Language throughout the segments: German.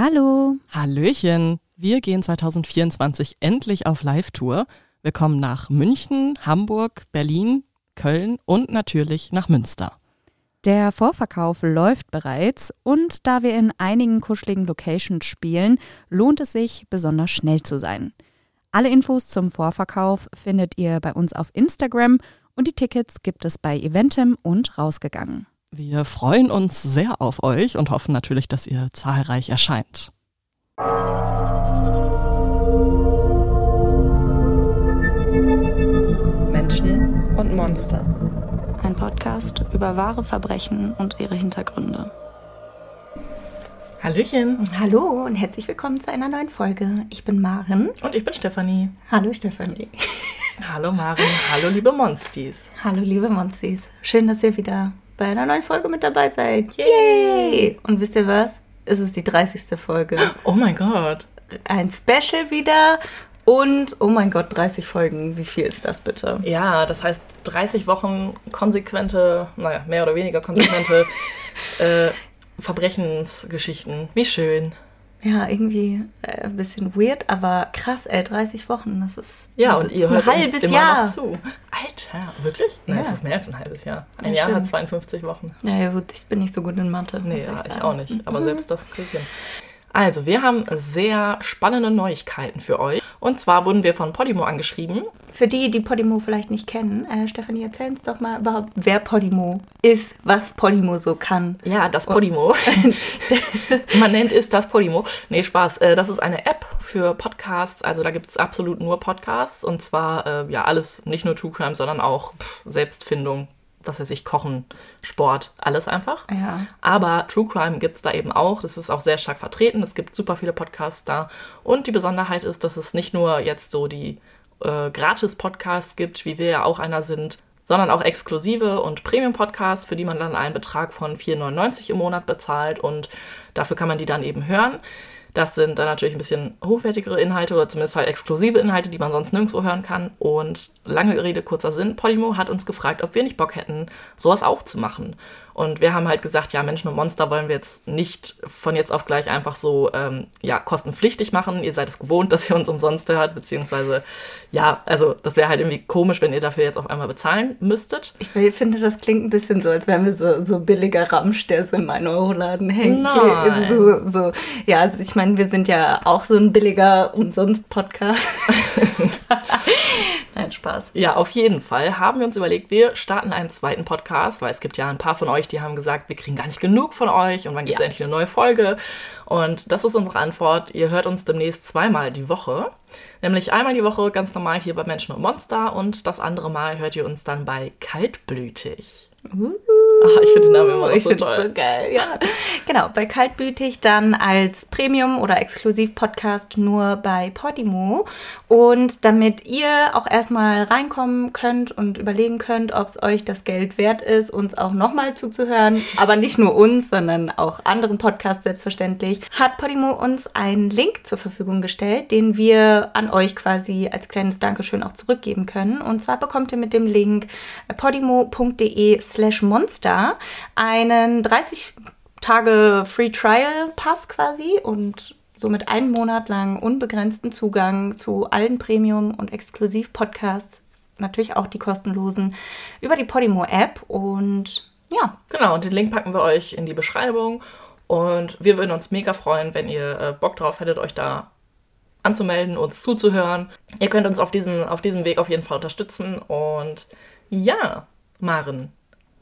Hallo. Hallöchen. Wir gehen 2024 endlich auf Live-Tour. Wir kommen nach München, Hamburg, Berlin, Köln und natürlich nach Münster. Der Vorverkauf läuft bereits und da wir in einigen kuscheligen Locations spielen, lohnt es sich, besonders schnell zu sein. Alle Infos zum Vorverkauf findet ihr bei uns auf Instagram und die Tickets gibt es bei Eventim und rausgegangen. Wir freuen uns sehr auf euch und hoffen natürlich, dass ihr zahlreich erscheint. Menschen und Monster. Ein Podcast über wahre Verbrechen und ihre Hintergründe. Hallöchen. Hallo und herzlich willkommen zu einer neuen Folge. Ich bin Maren. Und ich bin Stefanie. Hallo Stefanie. Hallo Maren. Hallo liebe Monsties. Hallo liebe Monsties. Schön, dass ihr wieder bei einer neuen Folge mit dabei seid. Yay! Und wisst ihr was? Es ist die 30. Folge. Oh mein Gott. Ein Special wieder. Und, oh mein Gott, 30 Folgen. Wie viel ist das bitte? Ja, das heißt 30 Wochen konsequente, naja, mehr oder weniger konsequente äh, Verbrechensgeschichten. Wie schön. Ja, irgendwie äh, ein bisschen weird, aber krass, ey, 30 Wochen, das ist Ja, das und ihr ein hört halbes uns immer Jahr. noch zu. Alter, wirklich? Ja. Nein, es ist mehr als ein halbes Jahr. Ein Ja, Jahr hat stimmt. 52 Wochen. Ja, ja, gut, ich bin nicht so gut in Mathe. Nee, ja, ich sagen. auch nicht. Aber selbst das krieg ich hin. Also, wir haben sehr spannende Neuigkeiten für euch. Und zwar wurden wir von Podimo angeschrieben. Für die, die Podimo vielleicht nicht kennen, äh, Stefanie, erzähl uns doch mal überhaupt, wer Podimo ist, was Podimo so kann. Ja, das Podimo. Man nennt es das Podimo. Nee, Spaß. Äh, Das ist eine App für Podcasts. Also da gibt es absolut nur Podcasts. Und zwar äh, ja alles, nicht nur True Crime, sondern auch pff, Selbstfindung, was weiß ich, Kochen, Sport, alles einfach. Ja. Aber True Crime gibt es da eben auch. Das ist auch sehr stark vertreten. Es gibt super viele Podcasts da. Und die Besonderheit ist, dass es nicht nur jetzt so die äh, Gratis-Podcasts gibt, wie wir ja auch einer sind, sondern auch exklusive und Premium-Podcasts, für die man dann einen Betrag von 4,99 im Monat bezahlt und dafür kann man die dann eben hören. Das sind dann natürlich ein bisschen hochwertigere Inhalte oder zumindest halt exklusive Inhalte, die man sonst nirgendwo hören kann. Und lange Rede, kurzer Sinn, Podimo hat uns gefragt, ob wir nicht Bock hätten, sowas auch zu machen. Und wir haben halt gesagt, ja, Menschen und Monster wollen wir jetzt nicht von jetzt auf gleich einfach so ähm, ja, kostenpflichtig machen. Ihr seid es gewohnt, dass ihr uns umsonst hört, beziehungsweise ja, also das wäre halt irgendwie komisch, wenn ihr dafür jetzt auf einmal bezahlen müsstet. Ich finde, das klingt ein bisschen so, als wären wir so, so billiger Ramsch, der so in meinen Euroladen hängt. Nein. So, so. Ja, also ich meine, wir sind ja auch so ein billiger Umsonst-Podcast. Nein, Spaß. Ja, auf jeden Fall haben wir uns überlegt, wir starten einen zweiten Podcast, weil es gibt ja ein paar von euch, die haben gesagt, wir kriegen gar nicht genug von euch und wann gibt es Ja. endlich eine neue Folge? Und das ist unsere Antwort. Ihr hört uns demnächst zweimal die Woche. Nämlich einmal die Woche ganz normal hier bei Menschen und Monster und das andere Mal hört ihr uns dann bei Kaltblütig. Ach, ich finde den Namen immer ich so toll. so geil, ja. genau, bei Kaltblütig dann als Premium- oder Exklusiv-Podcast nur bei Podimo. Und damit ihr auch erstmal reinkommen könnt und überlegen könnt, ob es euch das Geld wert ist, uns auch nochmal zuzuhören, aber nicht nur uns, sondern auch anderen Podcasts selbstverständlich, hat Podimo uns einen Link zur Verfügung gestellt, den wir an euch quasi als kleines Dankeschön auch zurückgeben können. Und zwar bekommt ihr mit dem Link podimo.de slash monster einen 30 Tage Free Trial Pass quasi und somit einen Monat lang unbegrenzten Zugang zu allen Premium- und Exklusiv-Podcasts, natürlich auch die kostenlosen, über die Podimo-App und ja, Genau, und den Link packen wir euch in die Beschreibung. Und wir würden uns mega freuen, wenn ihr äh, Bock drauf hättet, euch da anzumelden, uns zuzuhören. Ihr könnt uns auf, diesen, auf diesem Weg auf jeden Fall unterstützen. Und ja, Maren,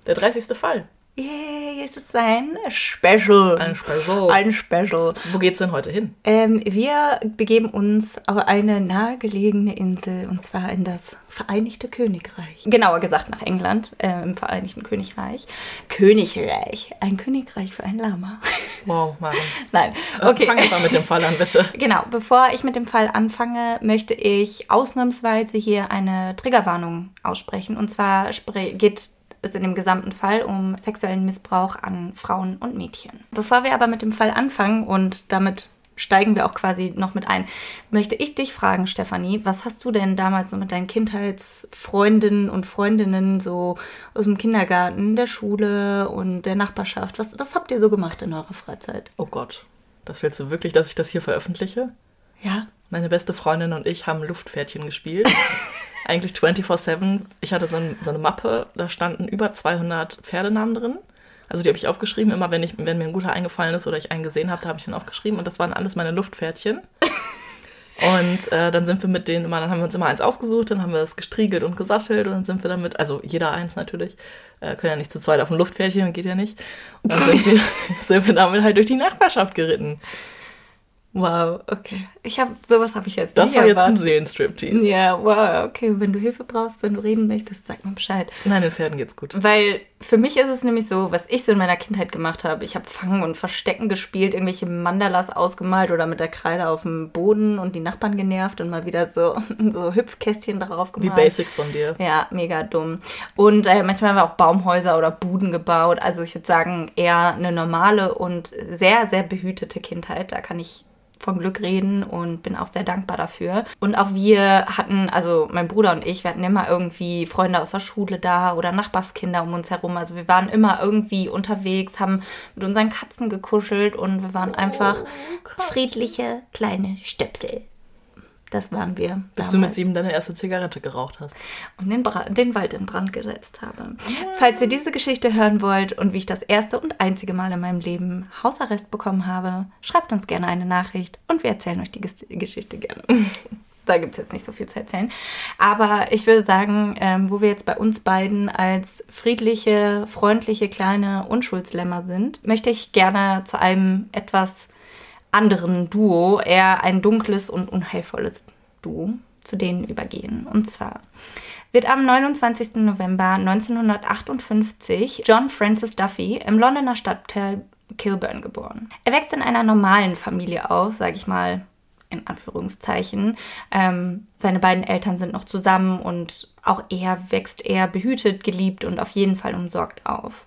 der 30. Fall. yay, es ist ein Special. Ein Special. Ein Special. Wo geht's denn heute hin? Ähm, wir begeben uns auf eine nahegelegene Insel und zwar in das Vereinigte Königreich. Genauer gesagt nach England, äh, im Vereinigten Königreich. Königreich, ein Königreich für ein Lama. Wow, Maren. Nein, Okay. okay. Fang mal mit dem Fall an, bitte. Genau, bevor ich mit dem Fall anfange, möchte ich ausnahmsweise hier eine Triggerwarnung aussprechen. Und zwar geht es in dem gesamten Fall um sexuellen Missbrauch an Frauen und Mädchen. Bevor wir aber mit dem Fall anfangen und damit steigen wir auch quasi noch mit ein, möchte ich dich fragen, Stefanie, was hast du denn damals so mit deinen Kindheitsfreundinnen und Freundinnen so aus dem Kindergarten, der Schule und der Nachbarschaft? Was, was habt ihr so gemacht in eurer Freizeit? Oh Gott. Das willst du wirklich, dass ich das hier veröffentliche? Ja. Meine beste Freundin und ich haben Luftpferdchen gespielt. Eigentlich 24-7. Ich hatte so, ein, so, eine Mappe, da standen über 200 Pferdenamen drin. Also die habe ich aufgeschrieben. Immer wenn, ich, wenn mir ein guter eingefallen ist oder ich einen gesehen habe, da habe ich den aufgeschrieben. Und das waren alles meine Luftpferdchen. Und äh, dann sind wir mit denen immer, dann haben wir uns immer eins ausgesucht, dann haben wir es gestriegelt und gesattelt und dann sind wir damit, also jeder eins natürlich, äh, können ja nicht zu zweit auf ein Luftpferdchen, geht ja nicht. Und dann sind wir, sind wir damit halt durch die Nachbarschaft geritten. Wow, okay. Ich habe sowas habe ich jetzt Das nicht war jetzt ein erwartet. Seelenstriptease. Ja, wow, okay. Wenn du Hilfe brauchst, wenn du reden möchtest, sag mal Bescheid. Nein, den Pferden geht's gut. Weil für mich ist es nämlich so, was ich so in meiner Kindheit gemacht habe. Ich habe Fangen und Verstecken gespielt, irgendwelche Mandalas ausgemalt oder mit der Kreide auf dem Boden und die Nachbarn genervt und mal wieder so, so Hüpfkästchen drauf Wie gemalt. basic von dir. Ja, mega dumm. Und äh, manchmal haben wir auch Baumhäuser oder Buden gebaut. Also ich würde sagen, eher eine normale und sehr, sehr behütete Kindheit. Da kann ich von Glück reden und bin auch sehr dankbar dafür. Und auch wir hatten, also mein Bruder und ich, wir hatten immer irgendwie Freunde aus der Schule da oder Nachbarskinder um uns herum. Also wir waren immer irgendwie unterwegs, haben mit unseren Katzen gekuschelt und wir waren einfach friedliche kleine Stöpsel. Das waren wir. Bis du mit damals sieben deine erste Zigarette geraucht hast. und den, Bra den Wald in Brand gesetzt habe. Falls ihr diese Geschichte hören wollt und wie ich das erste und einzige Mal in meinem Leben Hausarrest bekommen habe, schreibt uns gerne eine Nachricht und wir erzählen euch die Ges Geschichte gerne. da gibt es jetzt nicht so viel zu erzählen. Aber ich würde sagen, ähm, wo wir jetzt bei uns beiden als friedliche, freundliche, kleine Unschuldslämmer sind, möchte ich gerne zu einem etwas anderen Duo, eher ein dunkles und unheilvolles Duo, zu denen übergehen. Und zwar wird am 29. November 1958 John Francis Duffy im Londoner Stadtteil Kilburn geboren. Er wächst in einer normalen Familie auf, sage ich mal in Anführungszeichen. Ähm, seine beiden Eltern sind noch zusammen und auch er wächst eher behütet, geliebt und auf jeden Fall umsorgt auf.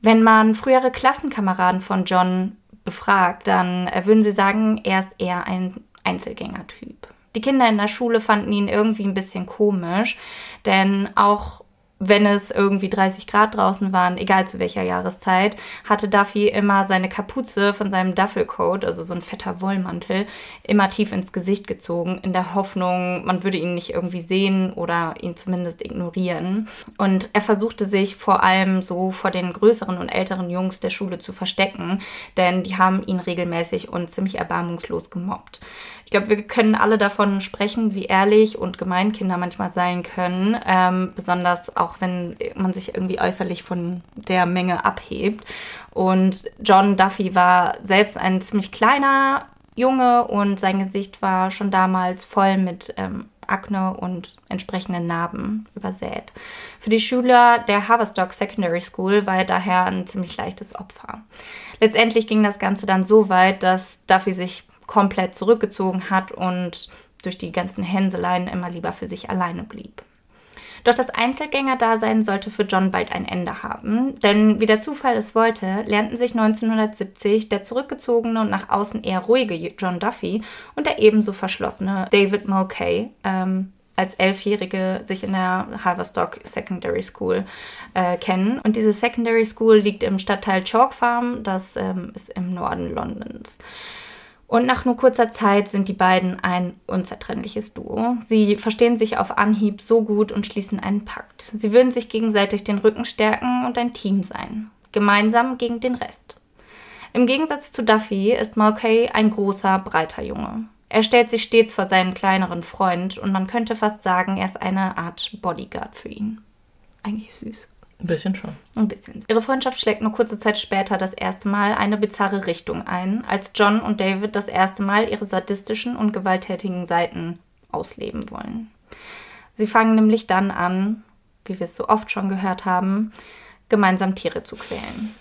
Wenn man frühere Klassenkameraden von John befragt, dann äh, würden sie sagen, er ist eher ein Einzelgängertyp. Die Kinder in der Schule fanden ihn irgendwie ein bisschen komisch, denn auch wenn es irgendwie 30 Grad draußen waren, egal zu welcher Jahreszeit, hatte Duffy immer seine Kapuze von seinem Duffelcoat, also so ein fetter Wollmantel, immer tief ins Gesicht gezogen, in der Hoffnung, man würde ihn nicht irgendwie sehen oder ihn zumindest ignorieren. Und er versuchte sich vor allem so vor den größeren und älteren Jungs der Schule zu verstecken, denn die haben ihn regelmäßig und ziemlich erbarmungslos gemobbt. Ich glaube, wir können alle davon sprechen, wie ehrlich und gemein Kinder manchmal sein können, ähm, besonders auch wenn man sich irgendwie äußerlich von der Menge abhebt. Und John Duffy war selbst ein ziemlich kleiner Junge und sein Gesicht war schon damals voll mit ähm, Akne und entsprechenden Narben übersät. Für die Schüler der Haverstock Secondary School war er daher ein ziemlich leichtes Opfer. Letztendlich ging das Ganze dann so weit, dass Duffy sich komplett zurückgezogen hat und durch die ganzen Hänseleien immer lieber für sich alleine blieb. Doch das Einzelgängerdasein sollte für John bald ein Ende haben, denn wie der Zufall es wollte, lernten sich 1970 der zurückgezogene und nach außen eher ruhige John Duffy und der ebenso verschlossene David Mulcahy ähm, als Elfjährige sich in der Haverstock Secondary School äh, kennen. Und diese Secondary School liegt im Stadtteil Chalk Farm, das ähm, ist im Norden Londons. Und nach nur kurzer Zeit sind die beiden ein unzertrennliches Duo. Sie verstehen sich auf Anhieb so gut und schließen einen Pakt. Sie würden sich gegenseitig den Rücken stärken und ein Team sein. Gemeinsam gegen den Rest. Im Gegensatz zu Duffy ist Mulcahy ein großer, breiter Junge. Er stellt sich stets vor seinen kleineren Freund und man könnte fast sagen, er ist eine Art Bodyguard für ihn. Eigentlich süß. Ein bisschen schon. Ein bisschen. Ihre Freundschaft schlägt nur kurze Zeit später das erste Mal eine bizarre Richtung ein, als John und David das erste Mal ihre sadistischen und gewalttätigen Seiten ausleben wollen. Sie fangen nämlich dann an, wie wir es so oft schon gehört haben, gemeinsam Tiere zu quälen.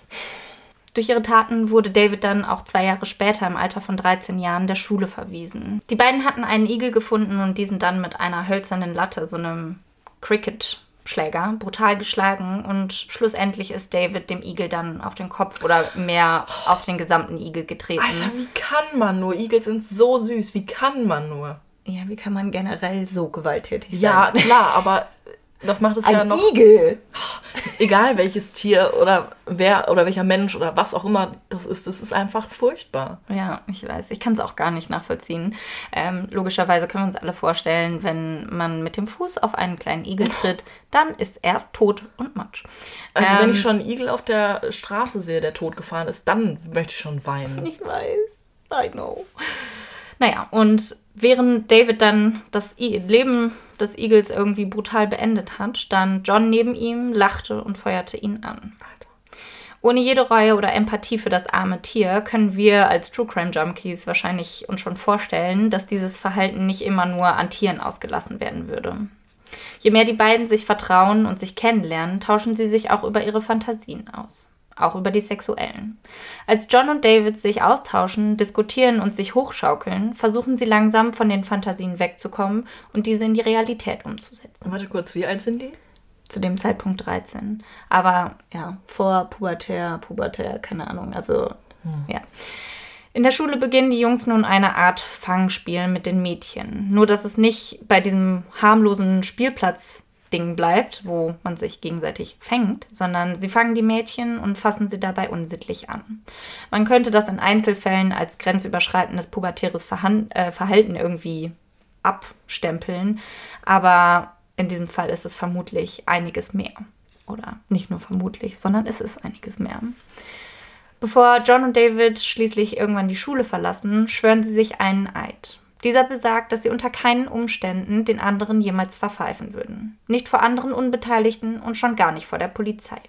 Durch ihre Taten wurde David dann auch zwei Jahre später im Alter von 13 Jahren der Schule verwiesen. Die beiden hatten einen Igel gefunden und diesen dann mit einer hölzernen Latte, so einem Cricket Schläger brutal geschlagen und schlussendlich ist David dem Igel dann auf den Kopf oder mehr auf den gesamten Igel getreten. Alter, wie kann man nur? Igel sind so süß. Wie kann man nur? Ja, wie kann man generell so gewalttätig sein? Ja, klar, aber das macht es ja ein noch. Igel. egal welches Tier oder wer oder welcher Mensch oder was auch immer das ist, das ist einfach furchtbar. Ja, ich weiß. Ich kann es auch gar nicht nachvollziehen. Ähm, logischerweise können wir uns alle vorstellen, wenn man mit dem Fuß auf einen kleinen Igel tritt, dann ist er tot und matsch. Also ähm, wenn ich Ähm, schon einen Igel auf der Straße sehe, der tot gefahren ist, dann möchte ich schon weinen. Ich weiß. I know. Naja, und während David dann das Leben des Igels irgendwie brutal beendet hat, stand John neben ihm, lachte und feuerte ihn an. Ohne jede Reue oder Empathie für das arme Tier können wir als True Crime Junkies wahrscheinlich uns schon vorstellen, dass dieses Verhalten nicht immer nur an Tieren ausgelassen werden würde. Je mehr die beiden sich vertrauen und sich kennenlernen, tauschen sie sich auch über ihre Fantasien aus. Auch über die sexuellen. Als John und David sich austauschen, diskutieren und sich hochschaukeln, versuchen sie langsam von den Fantasien wegzukommen und diese in die Realität umzusetzen. Warte kurz, wie alt sind die? Zu dem Zeitpunkt 13. Aber ja, vor Pubertär, Pubertär, keine Ahnung. Also, ja. In der Schule beginnen die Jungs nun eine Art Fangspiel mit den Mädchen. Nur, dass es nicht bei diesem harmlosen Spielplatz-Ding bleibt, wo man sich gegenseitig fängt, sondern sie fangen die Mädchen und fassen sie dabei unsittlich an. Man könnte das in Einzelfällen als grenzüberschreitendes pubertäres äh, Verhalten irgendwie abstempeln, aber in diesem Fall ist es vermutlich einiges mehr. Oder nicht nur vermutlich, sondern es ist einiges mehr. Bevor John und David schließlich irgendwann die Schule verlassen, schwören sie sich einen Eid. Dieser besagt, dass sie unter keinen Umständen den anderen jemals verpfeifen würden. Nicht vor anderen Unbeteiligten und schon gar nicht vor der Polizei.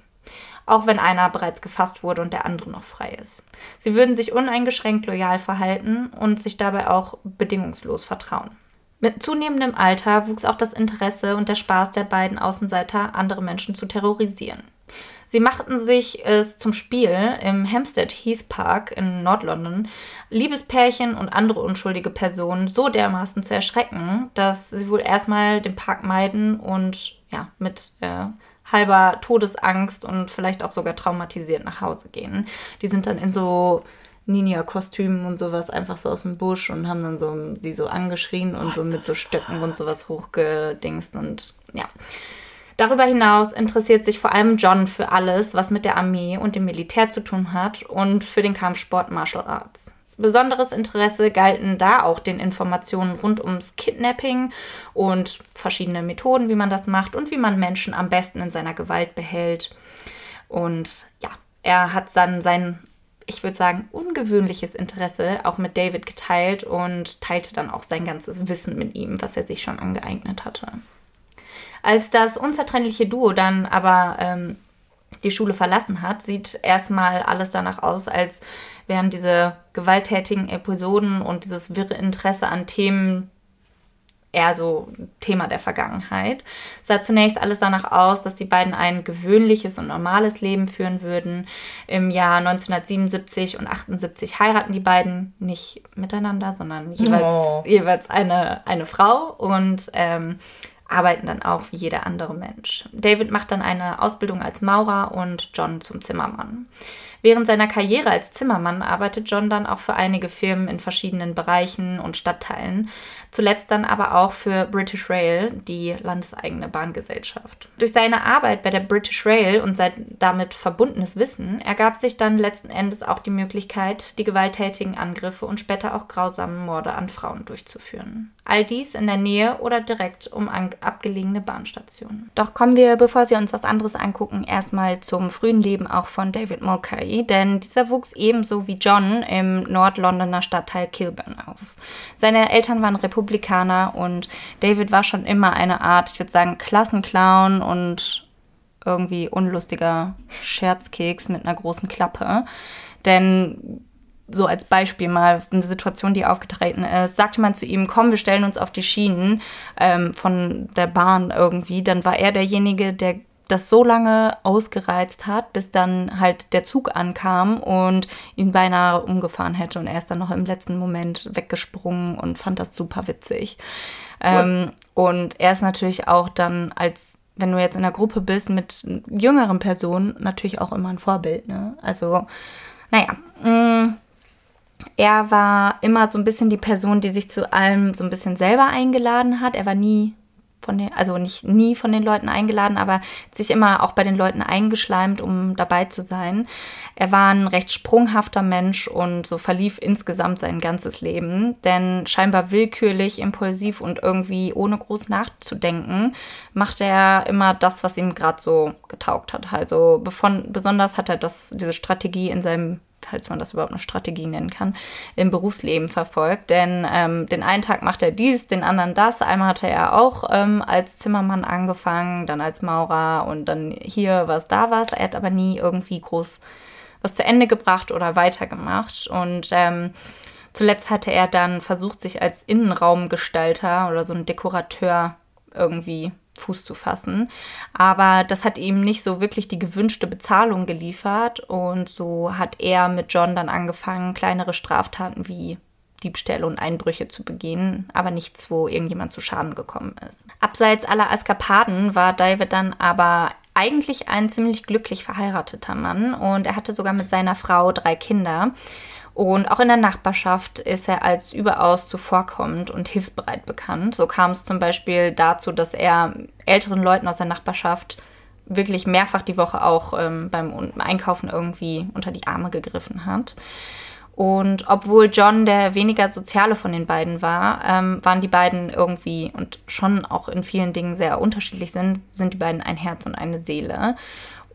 Auch wenn einer bereits gefasst wurde und der andere noch frei ist. Sie würden sich uneingeschränkt loyal verhalten und sich dabei auch bedingungslos vertrauen. Mit zunehmendem Alter wuchs auch das Interesse und der Spaß der beiden Außenseiter, andere Menschen zu terrorisieren. Sie machten sich es zum Spiel, im Hampstead Heath Park in Nordlondon Liebespärchen und andere unschuldige Personen so dermaßen zu erschrecken, dass sie wohl erstmal den Park meiden und ja, mit äh, halber Todesangst und vielleicht auch sogar traumatisiert nach Hause gehen. Die sind dann in so Ninja-Kostümen und sowas einfach so aus dem Busch und haben dann so die so angeschrien und so mit so Stöcken und sowas hochgedingst und ja. Darüber hinaus interessiert sich vor allem John für alles, was mit der Armee und dem Militär zu tun hat und für den Kampfsport Martial Arts. Besonderes Interesse galten da auch den Informationen rund ums Kidnapping und verschiedene Methoden, wie man das macht und wie man Menschen am besten in seiner Gewalt behält. Und ja, er hat dann sein, ich würde sagen, ungewöhnliches Interesse auch mit David geteilt und teilte dann auch sein ganzes Wissen mit ihm, was er sich schon angeeignet hatte. Als das unzertrennliche Duo dann aber ähm, die Schule verlassen hat, sieht erstmal alles danach aus, als wären diese gewalttätigen Episoden und dieses wirre Interesse an Themen eher so Thema der Vergangenheit. Es sah zunächst alles danach aus, dass die beiden ein gewöhnliches und normales Leben führen würden. Im Jahr 1977 und 78 heiraten die beiden nicht miteinander, sondern jeweils, Oh. jeweils eine, eine Frau und ähm, arbeiten dann auch wie jeder andere Mensch. David macht dann eine Ausbildung als Maurer und John zum Zimmermann. Während seiner Karriere als Zimmermann arbeitet John dann auch für einige Firmen in verschiedenen Bereichen und Stadtteilen, zuletzt dann aber auch für British Rail, die landeseigene Bahngesellschaft. Durch seine Arbeit bei der British Rail und sein damit verbundenes Wissen ergab sich dann letzten Endes auch die Möglichkeit, die gewalttätigen Angriffe und später auch grausamen Morde an Frauen durchzuführen. All dies in der Nähe oder direkt um abgelegene Bahnstationen. Doch kommen wir, bevor wir uns was anderes angucken, erstmal zum frühen Leben auch von David Mulcahy, denn dieser wuchs ebenso wie John im Nordlondoner Stadtteil Kilburn auf. Seine Eltern waren Republikaner und David war schon immer eine Art, ich würde sagen, Klassenclown und irgendwie unlustiger Scherzkeks mit einer großen Klappe. Denn so als Beispiel mal eine Situation, die aufgetreten ist, sagte man zu ihm, komm, wir stellen uns auf die Schienen ähm, von der Bahn irgendwie, dann war er derjenige, der das so lange ausgereizt hat, bis dann halt der Zug ankam und ihn beinahe umgefahren hätte und er ist dann noch im letzten Moment weggesprungen und fand das super witzig. Ähm, und er ist natürlich auch dann als wenn du jetzt in einer Gruppe bist mit jüngeren Personen, natürlich auch immer ein Vorbild. Ne? Also, naja, mh, er war immer so ein bisschen die Person, die sich zu allem so ein bisschen selber eingeladen hat. Er war nie von den, also nicht nie von den Leuten eingeladen, aber sich immer auch bei den Leuten eingeschleimt, um dabei zu sein. Er war ein recht sprunghafter Mensch und so verlief insgesamt sein ganzes Leben, denn scheinbar willkürlich, impulsiv und irgendwie ohne groß nachzudenken, machte er immer das, was ihm gerade so getaugt hat. Also besonders hat er das, diese Strategie in seinem falls man das überhaupt eine Strategie nennen kann, im Berufsleben verfolgt. Denn ähm, den einen Tag macht er dies, den anderen das. Einmal hatte er auch ähm, als Zimmermann angefangen, dann als Maurer und dann hier was, da was. Er hat aber nie irgendwie groß was zu Ende gebracht oder weitergemacht. Und ähm, zuletzt hatte er dann versucht, sich als Innenraumgestalter oder so ein Dekorateur irgendwie Fuß zu fassen. Aber das hat ihm nicht so wirklich die gewünschte Bezahlung geliefert und so hat er mit John dann angefangen, kleinere Straftaten wie Diebstähle und Einbrüche zu begehen, aber nichts, wo irgendjemand zu Schaden gekommen ist. Abseits aller Eskapaden war David dann aber eigentlich ein ziemlich glücklich verheirateter Mann und er hatte sogar mit seiner Frau drei Kinder. Und auch in der Nachbarschaft ist er als überaus zuvorkommend und hilfsbereit bekannt. So kam es zum Beispiel dazu, dass er älteren Leuten aus der Nachbarschaft wirklich mehrfach die Woche auch ähm, beim Einkaufen irgendwie unter die Arme gegriffen hat. Und obwohl John der weniger soziale von den beiden war, ähm, waren die beiden irgendwie und schon auch in vielen Dingen sehr unterschiedlich sind, sind die beiden ein Herz und eine Seele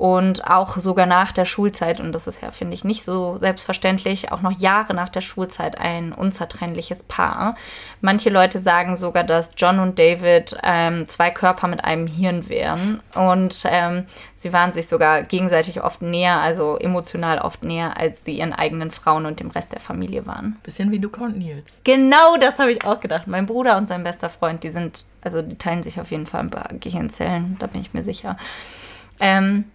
und auch sogar nach der Schulzeit, und das ist ja, finde ich, nicht so selbstverständlich, auch noch Jahre nach der Schulzeit ein unzertrennliches Paar. Manche Leute sagen sogar, dass John und David ähm, zwei Körper mit einem Hirn wären und ähm, sie waren sich sogar gegenseitig oft näher, also emotional oft näher, als sie ihren eigenen Frauen und dem Rest der Familie waren. Bisschen wie Luca und Nils. Genau, das habe ich auch gedacht. Mein Bruder und sein bester Freund, die sind, also die teilen sich auf jeden Fall ein paar Gehirnzellen, da bin ich mir sicher. Ähm,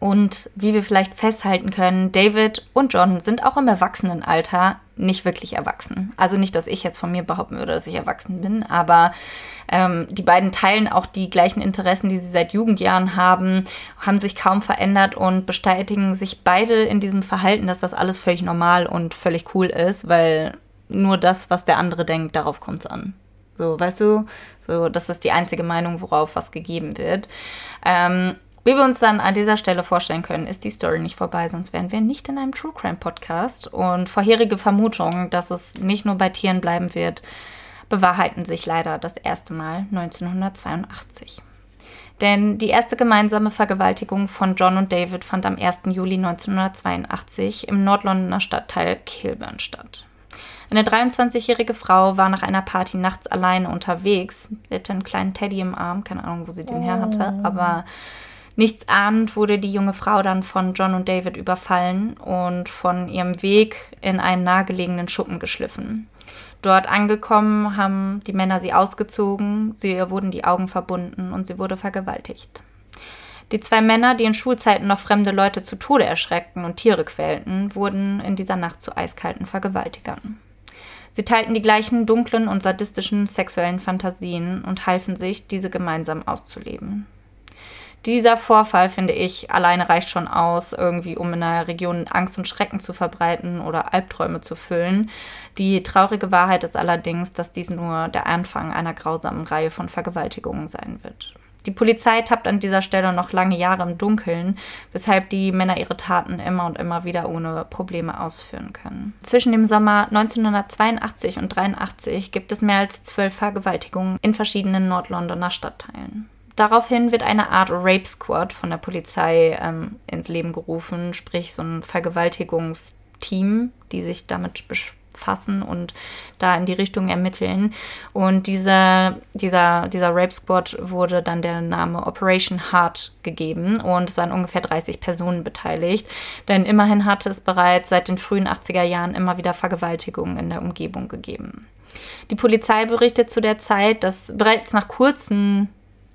und wie wir vielleicht festhalten können, David und John sind auch im Erwachsenenalter nicht wirklich erwachsen. Also nicht, dass ich jetzt von mir behaupten würde, dass ich erwachsen bin, aber ähm, die beiden teilen auch die gleichen Interessen, die sie seit Jugendjahren haben, haben sich kaum verändert und bestätigen sich beide in diesem Verhalten, dass das alles völlig normal und völlig cool ist, weil nur das, was der andere denkt, darauf kommt es an. So, weißt du, so, das ist die einzige Meinung, worauf was gegeben wird. Ähm, wie wir uns dann an dieser Stelle vorstellen können, ist die Story nicht vorbei, sonst wären wir nicht in einem True Crime Podcast. Und vorherige Vermutungen, dass es nicht nur bei Tieren bleiben wird, bewahrheiten sich leider das erste Mal 1982. Denn die erste gemeinsame Vergewaltigung von John und David fand am 1. Juli 1982 im Nordlondoner Stadtteil Kilburn statt. Eine 23-jährige Frau war nach einer Party nachts alleine unterwegs. Hatte einen kleinen Teddy im Arm, keine Ahnung, wo sie den her hatte, oh. aber Nichts ahnend wurde die junge Frau dann von John und David überfallen und von ihrem Weg in einen nahegelegenen Schuppen geschliffen. Dort angekommen haben die Männer sie ausgezogen, sie ihr wurden die Augen verbunden und sie wurde vergewaltigt. Die zwei Männer, die in Schulzeiten noch fremde Leute zu Tode erschreckten und Tiere quälten, wurden in dieser Nacht zu eiskalten Vergewaltigern. Sie teilten die gleichen dunklen und sadistischen sexuellen Fantasien und halfen sich, diese gemeinsam auszuleben dieser Vorfall, finde ich, alleine reicht schon aus, irgendwie, um in einer Region Angst und Schrecken zu verbreiten oder Albträume zu füllen. Die traurige Wahrheit ist allerdings, dass dies nur der Anfang einer grausamen Reihe von Vergewaltigungen sein wird. Die Polizei tappt an dieser Stelle noch lange Jahre im Dunkeln, weshalb die Männer ihre Taten immer und immer wieder ohne Probleme ausführen können. Zwischen dem Sommer 1982 und 1983 gibt es mehr als zwölf Vergewaltigungen in verschiedenen Nordlondoner Stadtteilen. Daraufhin wird eine Art Rape Squad von der Polizei ähm, ins Leben gerufen, sprich so ein Vergewaltigungsteam, die sich damit befassen und da in die Richtung ermitteln. Und diese, dieser, dieser Rape Squad wurde dann der Name Operation Heart gegeben und es waren ungefähr 30 Personen beteiligt, denn immerhin hatte es bereits seit den frühen 80er Jahren immer wieder Vergewaltigungen in der Umgebung gegeben. Die Polizei berichtet zu der Zeit, dass bereits nach kurzen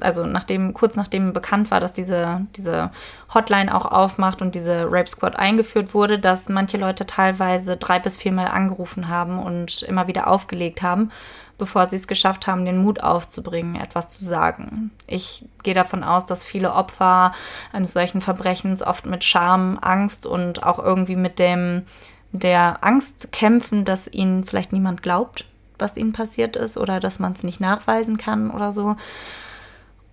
also nachdem, kurz nachdem bekannt war, dass diese, diese Hotline auch aufmacht und diese Rape Squad eingeführt wurde, dass manche Leute teilweise drei bis viermal angerufen haben und immer wieder aufgelegt haben, bevor sie es geschafft haben, den Mut aufzubringen, etwas zu sagen. Ich gehe davon aus, dass viele Opfer eines solchen Verbrechens oft mit Scham, Angst und auch irgendwie mit dem der Angst kämpfen, dass ihnen vielleicht niemand glaubt was ihnen passiert ist oder dass man es nicht nachweisen kann oder so.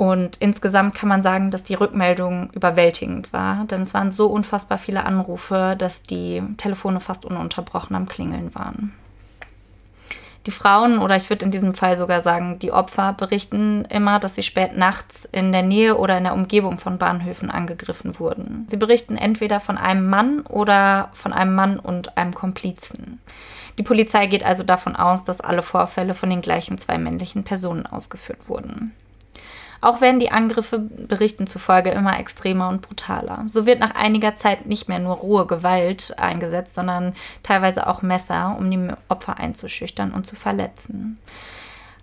Und insgesamt kann man sagen, dass die Rückmeldung überwältigend war, denn es waren so unfassbar viele Anrufe, dass die Telefone fast ununterbrochen am Klingeln waren. Die Frauen, oder ich würde in diesem Fall sogar sagen, die Opfer berichten immer, dass sie spät nachts in der Nähe oder in der Umgebung von Bahnhöfen angegriffen wurden. Sie berichten entweder von einem Mann oder von einem Mann und einem Komplizen. Die Polizei geht also davon aus, dass alle Vorfälle von den gleichen zwei männlichen Personen ausgeführt wurden. Auch werden die Angriffe Berichten zufolge immer extremer und brutaler. So wird nach einiger Zeit nicht mehr nur rohe Gewalt eingesetzt, sondern teilweise auch Messer, um die Opfer einzuschüchtern und zu verletzen.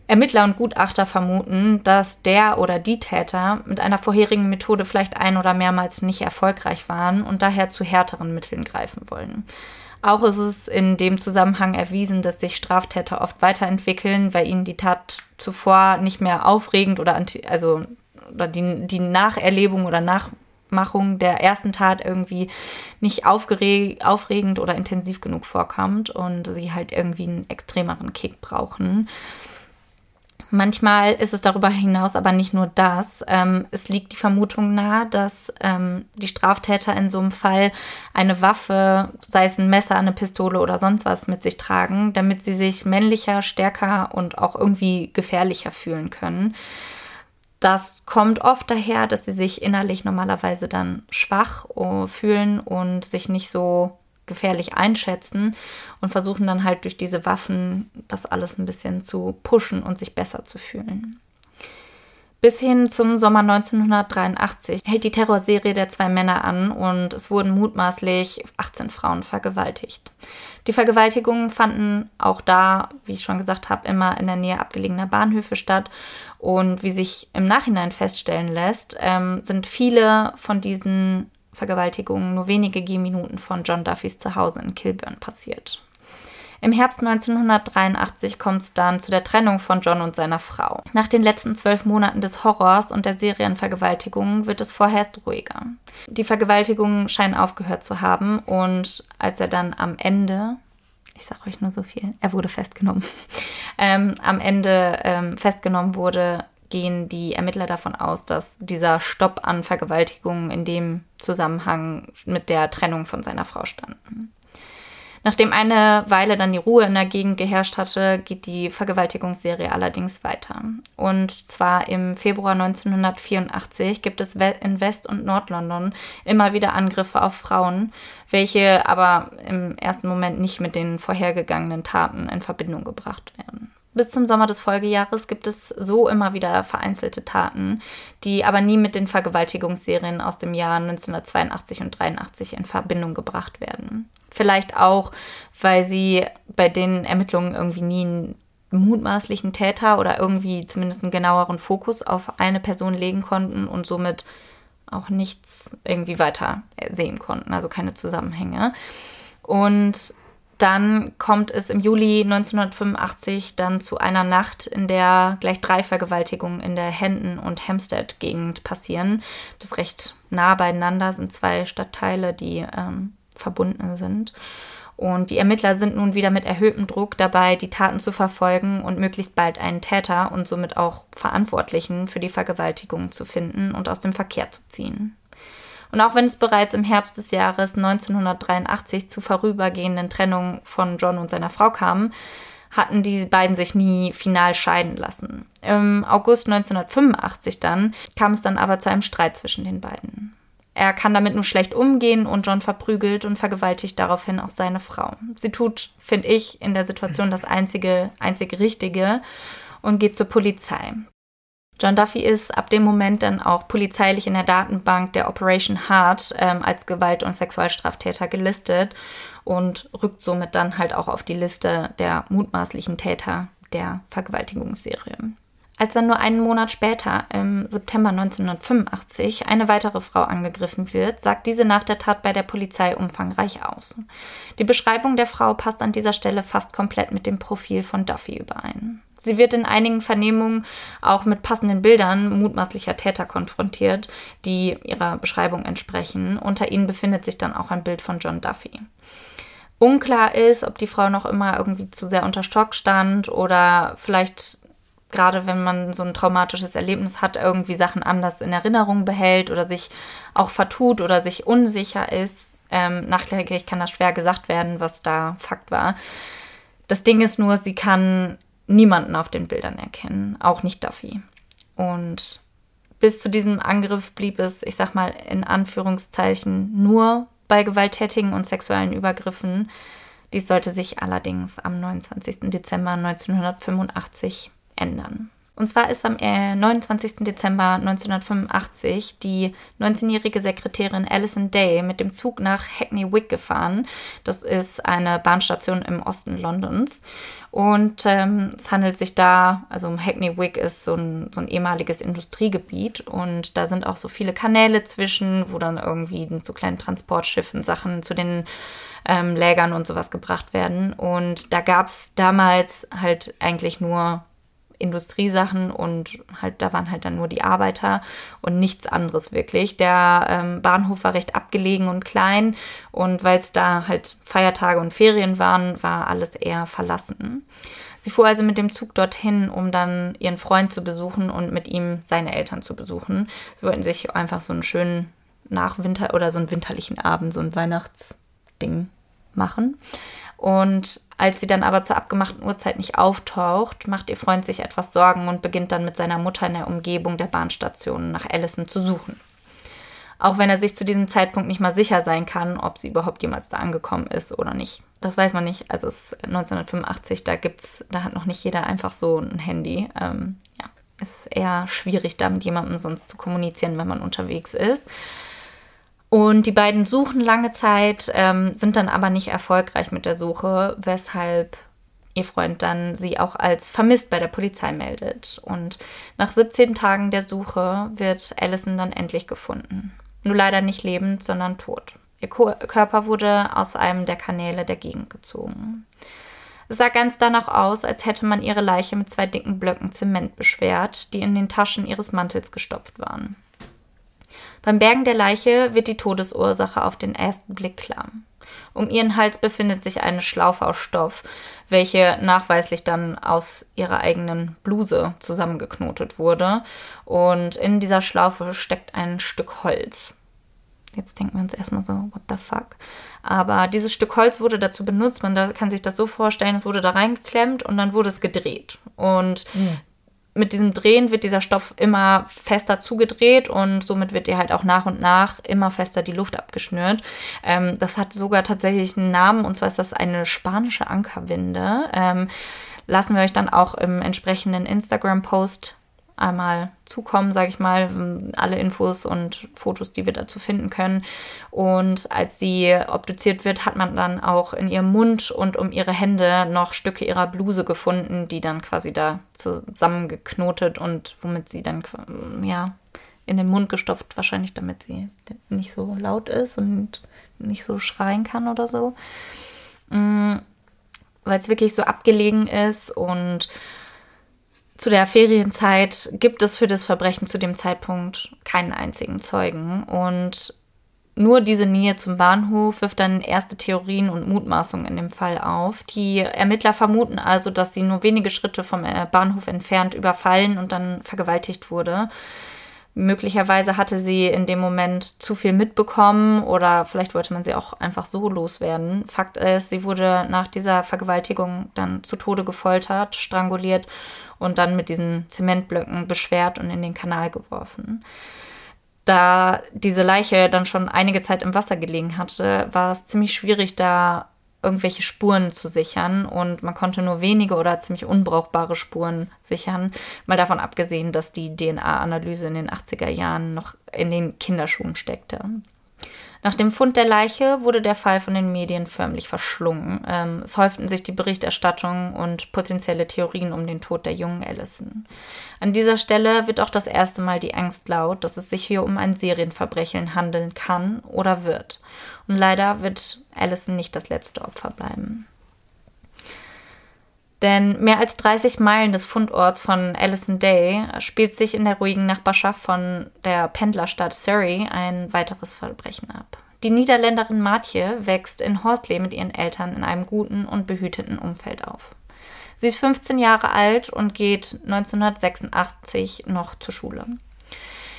Ermittler und Gutachter vermuten, dass der oder die Täter mit einer vorherigen Methode vielleicht ein- oder mehrmals nicht erfolgreich waren und daher zu härteren Mitteln greifen wollen. Auch ist es in dem Zusammenhang erwiesen, dass sich Straftäter oft weiterentwickeln, weil ihnen die Tat zuvor nicht mehr aufregend oder also oder die, die Nacherlebung oder Nachmachung der ersten Tat irgendwie nicht aufregend oder intensiv genug vorkommt und sie halt irgendwie einen extremeren Kick brauchen. Manchmal ist es darüber hinaus aber nicht nur das. Ähm, es liegt die Vermutung nahe, dass ähm, die Straftäter in so einem Fall eine Waffe, sei es ein Messer, eine Pistole oder sonst was mit sich tragen, damit sie sich männlicher, stärker und auch irgendwie gefährlicher fühlen können. Das kommt oft daher, dass sie sich innerlich normalerweise dann schwach uh, fühlen und sich nicht so gefährlich einschätzen und versuchen dann halt durch diese Waffen das alles ein bisschen zu pushen und sich besser zu fühlen. Bis hin zum Sommer 1983 hält die Terrorserie der zwei Männer an und es wurden mutmaßlich 18 Frauen vergewaltigt. Die Vergewaltigungen fanden auch da, wie ich schon gesagt habe, immer in der Nähe abgelegener Bahnhöfe statt. Und wie sich im Nachhinein feststellen lässt, ähm, sind viele von diesen Vergewaltigung nur wenige Gehminuten von John Duffys Zuhause in Kilburn passiert. Im Herbst 1983 kommt es dann zu der Trennung von John und seiner Frau. Nach den letzten zwölf Monaten des Horrors und der Serienvergewaltigungen wird es vorerst ruhiger. Die Vergewaltigungen scheinen aufgehört zu haben und als er dann am Ende, ich sage euch nur so viel, er wurde festgenommen, ähm, am Ende ähm, festgenommen wurde, gehen die Ermittler davon aus, dass dieser Stopp an Vergewaltigungen in dem Zusammenhang mit der Trennung von seiner Frau standen. Nachdem eine Weile dann die Ruhe in der Gegend geherrscht hatte, geht die Vergewaltigungsserie allerdings weiter. Und zwar im Februar 1984 gibt es in West- und Nordlondon immer wieder Angriffe auf Frauen, welche aber im ersten Moment nicht mit den vorhergegangenen Taten in Verbindung gebracht werden. Bis zum Sommer des Folgejahres gibt es so immer wieder vereinzelte Taten, die aber nie mit den Vergewaltigungsserien aus dem Jahr 1982 und 83 in Verbindung gebracht werden. Vielleicht auch, weil sie bei den Ermittlungen irgendwie nie einen mutmaßlichen Täter oder irgendwie zumindest einen genaueren Fokus auf eine Person legen konnten und somit auch nichts irgendwie weiter sehen konnten, also keine Zusammenhänge. Und dann kommt es im Juli 1985 dann zu einer Nacht, in der gleich drei Vergewaltigungen in der Hendon- und Hampstead-Gegend passieren. Das ist recht nah beieinander, sind zwei Stadtteile, die ähm, verbunden sind. Und die Ermittler sind nun wieder mit erhöhtem Druck dabei, die Taten zu verfolgen und möglichst bald einen Täter und somit auch Verantwortlichen für die Vergewaltigung zu finden und aus dem Verkehr zu ziehen. Und auch wenn es bereits im Herbst des Jahres 1983 zu vorübergehenden Trennungen von John und seiner Frau kam, hatten die beiden sich nie final scheiden lassen. Im August 1985 dann kam es dann aber zu einem Streit zwischen den beiden. Er kann damit nur schlecht umgehen und John verprügelt und vergewaltigt daraufhin auch seine Frau. Sie tut, finde ich, in der Situation das einzige, einzig Richtige und geht zur Polizei. John Duffy ist ab dem Moment dann auch polizeilich in der Datenbank der Operation Heart ähm, als Gewalt- und Sexualstraftäter gelistet und rückt somit dann halt auch auf die Liste der mutmaßlichen Täter der Vergewaltigungsserie. Als dann nur einen Monat später, im September 1985, eine weitere Frau angegriffen wird, sagt diese nach der Tat bei der Polizei umfangreich aus. Die Beschreibung der Frau passt an dieser Stelle fast komplett mit dem Profil von Duffy überein. Sie wird in einigen Vernehmungen auch mit passenden Bildern mutmaßlicher Täter konfrontiert, die ihrer Beschreibung entsprechen. Unter ihnen befindet sich dann auch ein Bild von John Duffy. Unklar ist, ob die Frau noch immer irgendwie zu sehr unter Stock stand oder vielleicht gerade wenn man so ein traumatisches Erlebnis hat, irgendwie Sachen anders in Erinnerung behält oder sich auch vertut oder sich unsicher ist. Ähm, nachträglich kann das schwer gesagt werden, was da Fakt war. Das Ding ist nur, sie kann niemanden auf den Bildern erkennen, auch nicht Duffy. Und bis zu diesem Angriff blieb es, ich sag mal in Anführungszeichen, nur bei gewalttätigen und sexuellen Übergriffen. Dies sollte sich allerdings am 29. Dezember 1985 ändern. Und zwar ist am 29. Äh, Dezember 1985 die 19-jährige Sekretärin Alison Day mit dem Zug nach Hackney Wick gefahren. Das ist eine Bahnstation im Osten Londons. Und ähm, es handelt sich da, also Hackney Wick ist so ein, so ein ehemaliges Industriegebiet und da sind auch so viele Kanäle zwischen, wo dann irgendwie zu kleinen Transportschiffen Sachen zu den ähm, Lägern und sowas gebracht werden. Und da gab es damals halt eigentlich nur Industriesachen und halt da waren halt dann nur die Arbeiter und nichts anderes wirklich. Der ähm, Bahnhof war recht abgelegen und klein und weil es da halt Feiertage und Ferien waren, war alles eher verlassen. Sie fuhr also mit dem Zug dorthin, um dann ihren Freund zu besuchen und mit ihm seine Eltern zu besuchen. Sie wollten sich einfach so einen schönen Nachwinter oder so einen winterlichen Abend, so ein Weihnachtsding machen. Und als sie dann aber zur abgemachten Uhrzeit nicht auftaucht, macht ihr Freund sich etwas Sorgen und beginnt dann mit seiner Mutter in der Umgebung der Bahnstation nach Allison zu suchen. Auch wenn er sich zu diesem Zeitpunkt nicht mal sicher sein kann, ob sie überhaupt jemals da angekommen ist oder nicht. Das weiß man nicht. Also es ist 1985, da gibt's, da hat noch nicht jeder einfach so ein Handy. Ähm, ja, ist eher schwierig, da mit jemandem sonst zu kommunizieren, wenn man unterwegs ist. Und die beiden suchen lange Zeit, ähm, sind dann aber nicht erfolgreich mit der Suche, weshalb ihr Freund dann sie auch als vermisst bei der Polizei meldet. Und nach 17 Tagen der Suche wird Allison dann endlich gefunden. Nur leider nicht lebend, sondern tot. Ihr Körper wurde aus einem der Kanäle der Gegend gezogen. Es sah ganz danach aus, als hätte man ihre Leiche mit zwei dicken Blöcken Zement beschwert, die in den Taschen ihres Mantels gestopft waren. Beim Bergen der Leiche wird die Todesursache auf den ersten Blick klar. Um ihren Hals befindet sich eine Schlaufe aus Stoff, welche nachweislich dann aus ihrer eigenen Bluse zusammengeknotet wurde. Und in dieser Schlaufe steckt ein Stück Holz. Jetzt denken wir uns erstmal so, what the fuck? Aber dieses Stück Holz wurde dazu benutzt, man kann sich das so vorstellen, es wurde da reingeklemmt und dann wurde es gedreht. Und mhm mit diesem Drehen wird dieser Stoff immer fester zugedreht und somit wird dir halt auch nach und nach immer fester die Luft abgeschnürt. Ähm, das hat sogar tatsächlich einen Namen und zwar ist das eine spanische Ankerwinde. Ähm, lassen wir euch dann auch im entsprechenden Instagram-Post einmal zukommen, sage ich mal, alle Infos und Fotos, die wir dazu finden können. Und als sie obduziert wird, hat man dann auch in ihrem Mund und um ihre Hände noch Stücke ihrer Bluse gefunden, die dann quasi da zusammengeknotet und womit sie dann ja in den Mund gestopft, wahrscheinlich damit sie nicht so laut ist und nicht so schreien kann oder so. Mm, Weil es wirklich so abgelegen ist und zu der Ferienzeit gibt es für das Verbrechen zu dem Zeitpunkt keinen einzigen Zeugen und nur diese Nähe zum Bahnhof wirft dann erste Theorien und Mutmaßungen in dem Fall auf. Die Ermittler vermuten also, dass sie nur wenige Schritte vom äh, Bahnhof entfernt überfallen und dann vergewaltigt wurde. Möglicherweise hatte sie in dem Moment zu viel mitbekommen oder vielleicht wollte man sie auch einfach so loswerden. Fakt ist, sie wurde nach dieser Vergewaltigung dann zu Tode gefoltert, stranguliert und dann mit diesen Zementblöcken beschwert und in den Kanal geworfen. Da diese Leiche dann schon einige Zeit im Wasser gelegen hatte, war es ziemlich schwierig, da irgendwelche Spuren zu sichern und man konnte nur wenige oder ziemlich unbrauchbare Spuren sichern, mal davon abgesehen, dass die DNA-Analyse in den 80er Jahren noch in den Kinderschuhen steckte. Nach dem Fund der Leiche wurde der Fall von den Medien förmlich verschlungen. Ähm, es häuften sich die Berichterstattungen und potenzielle Theorien um den Tod der jungen Allison. An dieser Stelle wird auch das erste Mal die Angst laut, dass es sich hier um ein Serienverbrechen handeln kann oder wird. Und leider wird Allison nicht das letzte Opfer bleiben. Denn mehr als 30 Meilen des Fundorts von Allison Day spielt sich in der ruhigen Nachbarschaft von der Pendlerstadt Surrey ein weiteres Verbrechen ab. Die Niederländerin Maatje wächst in Horsley mit ihren Eltern in einem guten und behüteten Umfeld auf. Sie ist 15 Jahre alt und geht 1986 noch zur Schule.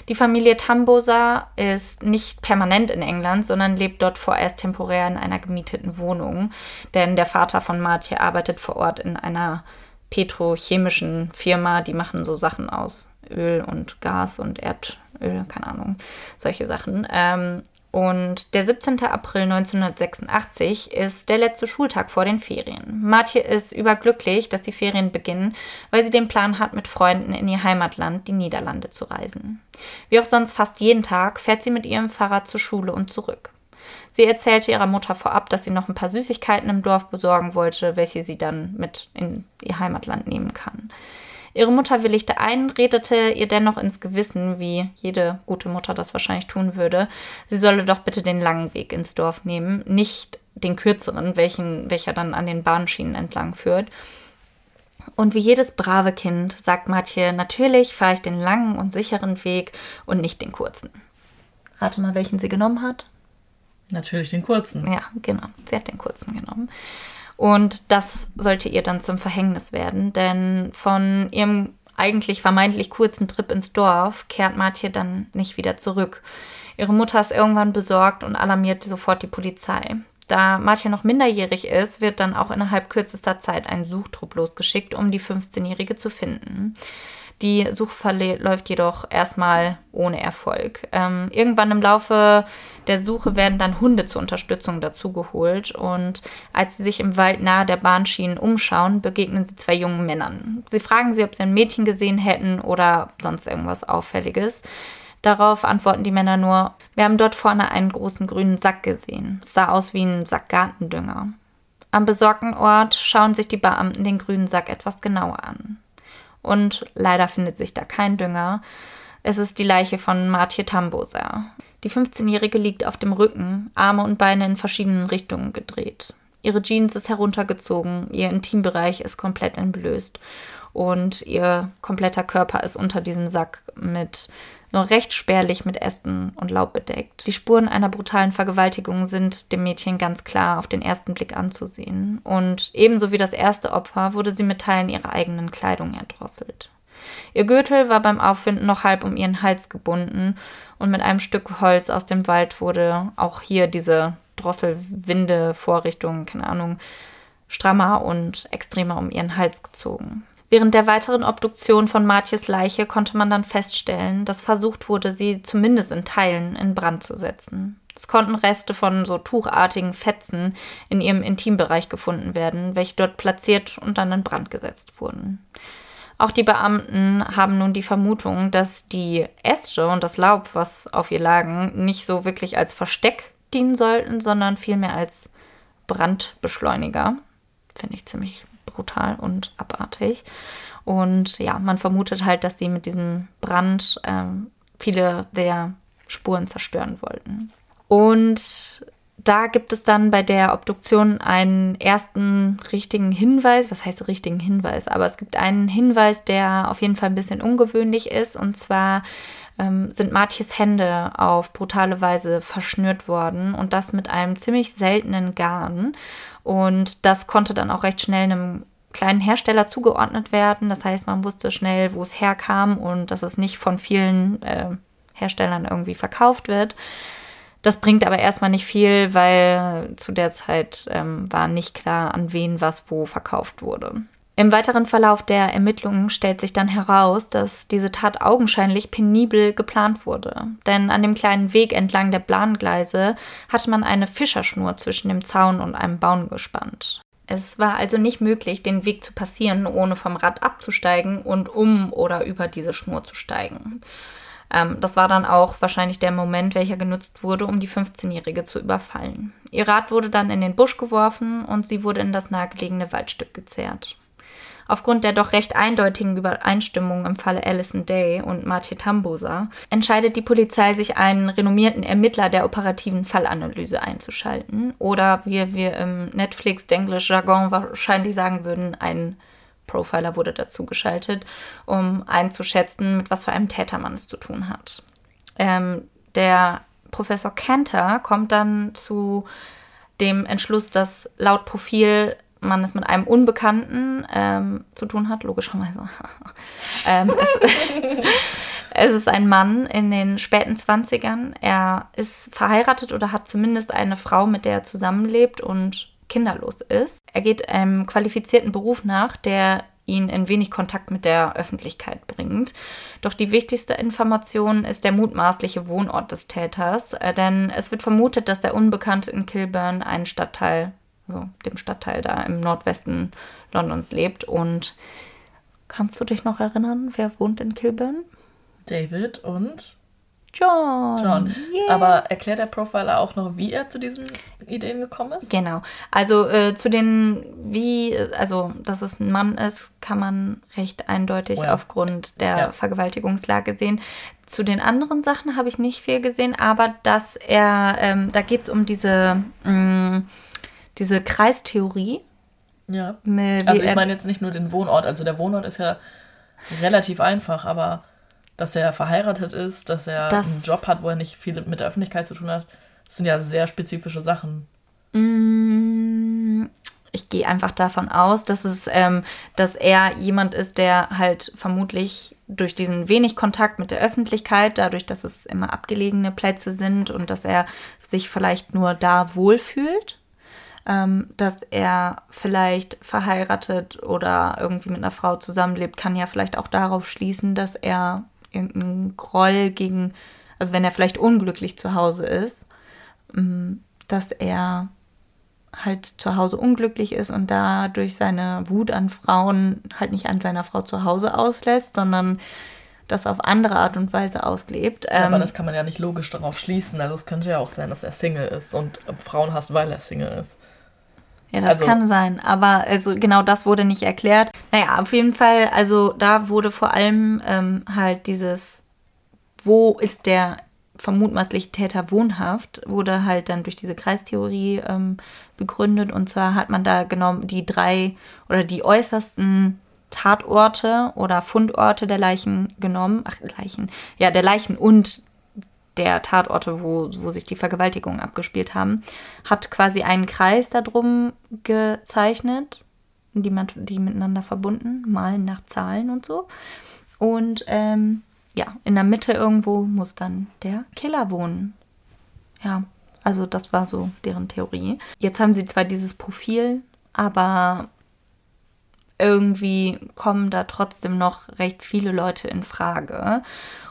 Die Familie Tambosa ist nicht permanent in England, sondern lebt dort vorerst temporär in einer gemieteten Wohnung, denn der Vater von Martje arbeitet vor Ort in einer petrochemischen Firma, die machen so Sachen aus Öl und Gas und Erdöl, keine Ahnung, solche Sachen. Ähm, und der 17. April 1986 ist der letzte Schultag vor den Ferien. Martje ist überglücklich, dass die Ferien beginnen, weil sie den Plan hat, mit Freunden in ihr Heimatland, die Niederlande, zu reisen. Wie auch sonst fast jeden Tag fährt sie mit ihrem Fahrrad zur Schule und zurück. Sie erzählte ihrer Mutter vorab, dass sie noch ein paar Süßigkeiten im Dorf besorgen wollte, welche sie dann mit in ihr Heimatland nehmen kann. Ihre Mutter willigte ein, redete ihr dennoch ins Gewissen, wie jede gute Mutter das wahrscheinlich tun würde, sie solle doch bitte den langen Weg ins Dorf nehmen, nicht den kürzeren, welchen, welcher dann an den Bahnschienen entlang führt. Und wie jedes brave Kind sagt Matje, natürlich fahre ich den langen und sicheren Weg und nicht den kurzen. Rate mal, welchen sie genommen hat. Natürlich den kurzen. Ja, genau. Sie hat den kurzen genommen. Und das sollte ihr dann zum Verhängnis werden, denn von ihrem eigentlich vermeintlich kurzen Trip ins Dorf kehrt Martje dann nicht wieder zurück. Ihre Mutter ist irgendwann besorgt und alarmiert sofort die Polizei. Da Martje noch minderjährig ist, wird dann auch innerhalb kürzester Zeit ein Suchtrupp losgeschickt, um die 15-Jährige zu finden. Die Suche läuft jedoch erstmal ohne Erfolg. Ähm, irgendwann im Laufe der Suche werden dann Hunde zur Unterstützung dazugeholt und als sie sich im Wald nahe der Bahnschienen umschauen, begegnen sie zwei jungen Männern. Sie fragen sie, ob sie ein Mädchen gesehen hätten oder sonst irgendwas Auffälliges. Darauf antworten die Männer nur, wir haben dort vorne einen großen grünen Sack gesehen. Es sah aus wie ein Sack Gartendünger. Am besorgten Ort schauen sich die Beamten den grünen Sack etwas genauer an und leider findet sich da kein Dünger. Es ist die Leiche von Martje Tambosa. Die 15-Jährige liegt auf dem Rücken, Arme und Beine in verschiedenen Richtungen gedreht. Ihre Jeans ist heruntergezogen, ihr Intimbereich ist komplett entblößt und ihr kompletter Körper ist unter diesem Sack mit nur recht spärlich mit Ästen und Laub bedeckt. Die Spuren einer brutalen Vergewaltigung sind dem Mädchen ganz klar auf den ersten Blick anzusehen. Und ebenso wie das erste Opfer wurde sie mit Teilen ihrer eigenen Kleidung erdrosselt. Ihr Gürtel war beim Auffinden noch halb um ihren Hals gebunden und mit einem Stück Holz aus dem Wald wurde auch hier diese Drosselwinde-Vorrichtung, keine Ahnung, strammer und extremer um ihren Hals gezogen. Während der weiteren Obduktion von Martjes Leiche konnte man dann feststellen, dass versucht wurde, sie zumindest in Teilen in Brand zu setzen. Es konnten Reste von so tuchartigen Fetzen in ihrem Intimbereich gefunden werden, welche dort platziert und dann in Brand gesetzt wurden. Auch die Beamten haben nun die Vermutung, dass die Äste und das Laub, was auf ihr lagen, nicht so wirklich als Versteck dienen sollten, sondern vielmehr als Brandbeschleuniger. Finde ich ziemlich brutal und abartig. Und ja, man vermutet halt, dass die mit diesem Brand äh, viele der Spuren zerstören wollten. Und da gibt es dann bei der Obduktion einen ersten richtigen Hinweis. Was heißt richtigen Hinweis? Aber es gibt einen Hinweis, der auf jeden Fall ein bisschen ungewöhnlich ist. Und zwar ähm, sind Martjes Hände auf brutale Weise verschnürt worden und das mit einem ziemlich seltenen Garn. Und das konnte dann auch recht schnell einem kleinen Hersteller zugeordnet werden. Das heißt, man wusste schnell, wo es herkam und dass es nicht von vielen äh, Herstellern irgendwie verkauft wird. Das bringt aber erstmal nicht viel, weil zu der Zeit ähm, war nicht klar, an wen was wo verkauft wurde. Im weiteren Verlauf der Ermittlungen stellt sich dann heraus, dass diese Tat augenscheinlich penibel geplant wurde. Denn an dem kleinen Weg entlang der Plangleise hatte man eine Fischerschnur zwischen dem Zaun und einem Baum gespannt. Es war also nicht möglich, den Weg zu passieren, ohne vom Rad abzusteigen und um oder über diese Schnur zu steigen. Ähm, das war dann auch wahrscheinlich der Moment, welcher genutzt wurde, um die 15-Jährige zu überfallen. Ihr Rad wurde dann in den Busch geworfen und sie wurde in das nahegelegene Waldstück gezerrt. Aufgrund der doch recht eindeutigen Übereinstimmung im Falle Alison Day und Martin Tambosa entscheidet die Polizei, sich einen renommierten Ermittler der operativen Fallanalyse einzuschalten. Oder wie wir im Netflix-Denglisch-Jargon wahrscheinlich sagen würden, ein Profiler wurde dazu geschaltet, um einzuschätzen, mit was für einem Täter man es zu tun hat. Ähm, der Professor Cantor kommt dann zu dem Entschluss, dass laut Profil man es mit einem Unbekannten ähm, zu tun hat, logischerweise. ähm, es, es, ist ein Mann in den späten 20ern. Er ist verheiratet oder hat zumindest eine Frau, mit der er zusammenlebt und kinderlos ist. Er geht einem qualifizierten Beruf nach, der ihn in wenig Kontakt mit der Öffentlichkeit bringt. Doch die wichtigste Information ist der mutmaßliche Wohnort des Täters, äh, denn es wird vermutet, dass der Unbekannte in Kilburn einen Stadtteil, also dem Stadtteil da im Nordwesten Londons lebt. Und kannst du dich noch erinnern, wer wohnt in Kilburn? David und John. John. Yeah. Aber erklärt der Profiler auch noch, wie er zu diesen Ideen gekommen ist? Genau. Also äh, zu den, wie, also dass es ein Mann ist, kann man recht eindeutig ja. aufgrund der ja. Vergewaltigungslage sehen. Zu den anderen Sachen habe ich nicht viel gesehen, aber dass er, ähm, da geht es um diese, mh, mm, diese Kreistheorie. Ja. also ich meine jetzt nicht nur den Wohnort, also der Wohnort ist ja relativ einfach, aber dass er verheiratet ist, dass er das einen Job hat, wo er nicht viel mit der Öffentlichkeit zu tun hat. Das sind ja sehr spezifische Sachen. Mm, ich gehe einfach davon aus, dass es, ähm, dass er jemand ist, der halt vermutlich durch diesen wenig Kontakt mit der Öffentlichkeit, dadurch, dass es immer abgelegene Plätze sind und dass er sich vielleicht nur da wohlfühlt, ähm, dass er vielleicht verheiratet oder irgendwie mit einer Frau zusammenlebt, kann ja vielleicht auch darauf schließen, dass er irgendeinen Groll gegen, also wenn er vielleicht unglücklich zu Hause ist, mm, dass er halt zu Hause unglücklich ist und dadurch seine Wut an Frauen halt nicht an seiner Frau zu Hause auslässt, sondern das auf andere Art und Weise auslebt. Ja, aber ähm, das kann man ja nicht logisch darauf schließen. Also es könnte ja auch sein, dass er Single ist und Frauen hasst, weil er Single ist. Ja, das also, kann sein. Aber also genau das wurde nicht erklärt. Naja, auf jeden Fall, also da wurde vor allem ähm, halt dieses, wo ist der vermutmaßlich Täter wohnhaft, wurde halt dann durch diese Kreistheorie ähm, begründet. Und zwar hat man da genommen die drei oder die äußersten Tatorte oder Fundorte der Leichen genommen. Ach, Leichen. Ja, der Leichen und der Tatorte, wo, wo sich die Vergewaltigungen abgespielt haben, hat quasi einen Kreis darum gezeichnet, die, die miteinander verbunden, malen nach Zahlen und so. Und ähm, ja, in der Mitte irgendwo muss dann der Killer wohnen. Ja, also das war so deren Theorie. Jetzt haben sie zwar dieses Profil, aber irgendwie kommen da trotzdem noch recht viele Leute in Frage.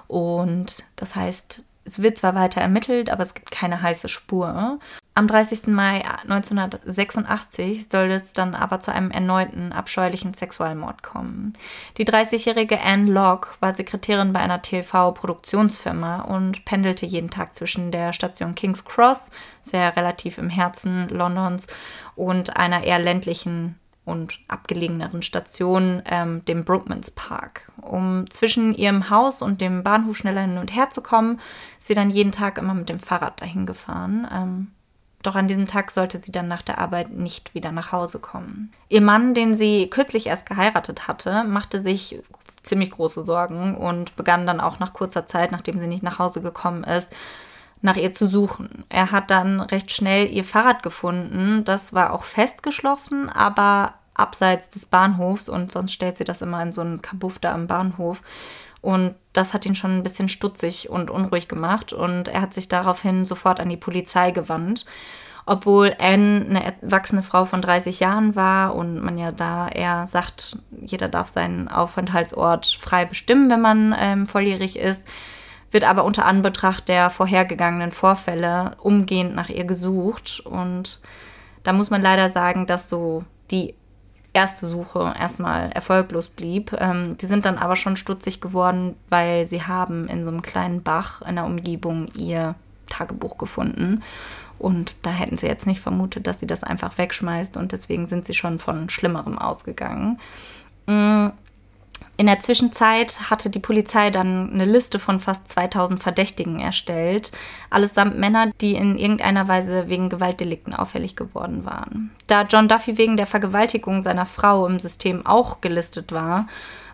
Und das heißt, es wird zwar weiter ermittelt, aber es gibt keine heiße Spur. Am 30. Mai 1986 soll es dann aber zu einem erneuten abscheulichen Sexualmord kommen. Die 30-jährige Anne Locke war Sekretärin bei einer TV-Produktionsfirma und pendelte jeden Tag zwischen der Station King's Cross, sehr relativ im Herzen Londons, und einer eher ländlichen und abgelegeneren Station, ähm, dem Brookmans Park. Um zwischen ihrem Haus und dem Bahnhof schneller hin und her zu kommen, ist sie dann jeden Tag immer mit dem Fahrrad dahin gefahren. Ähm, doch an diesem Tag sollte sie dann nach der Arbeit nicht wieder nach Hause kommen. Ihr Mann, den sie kürzlich erst geheiratet hatte, machte sich ziemlich große Sorgen und begann dann auch nach kurzer Zeit, nachdem sie nicht nach Hause gekommen ist, nach ihr zu suchen. Er hat dann recht schnell ihr Fahrrad gefunden. Das war auch festgeschlossen, aber abseits des Bahnhofs und sonst stellt sie das immer in so einen Kabuff da am Bahnhof. Und das hat ihn schon ein bisschen stutzig und unruhig gemacht und er hat sich daraufhin sofort an die Polizei gewandt. Obwohl Anne eine erwachsene Frau von 30 Jahren war und man ja da eher sagt, jeder darf seinen Aufenthaltsort frei bestimmen, wenn man ähm, volljährig ist, wird aber unter Anbetracht der vorhergegangenen Vorfälle umgehend nach ihr gesucht. Und da muss man leider sagen, dass so die erste Suche erstmal erfolglos blieb. Ähm, die sind dann aber schon stutzig geworden, weil sie haben in so einem kleinen Bach in der Umgebung ihr Tagebuch gefunden. Und da hätten sie jetzt nicht vermutet, dass sie das einfach wegschmeißt und deswegen sind sie schon von Schlimmerem ausgegangen. In der Zwischenzeit hatte die Polizei dann eine Liste von fast 2000 Verdächtigen erstellt, allesamt Männer, die in irgendeiner Weise wegen Gewaltdelikten auffällig geworden waren. Da John Duffy wegen der Vergewaltigung seiner Frau im System auch gelistet war,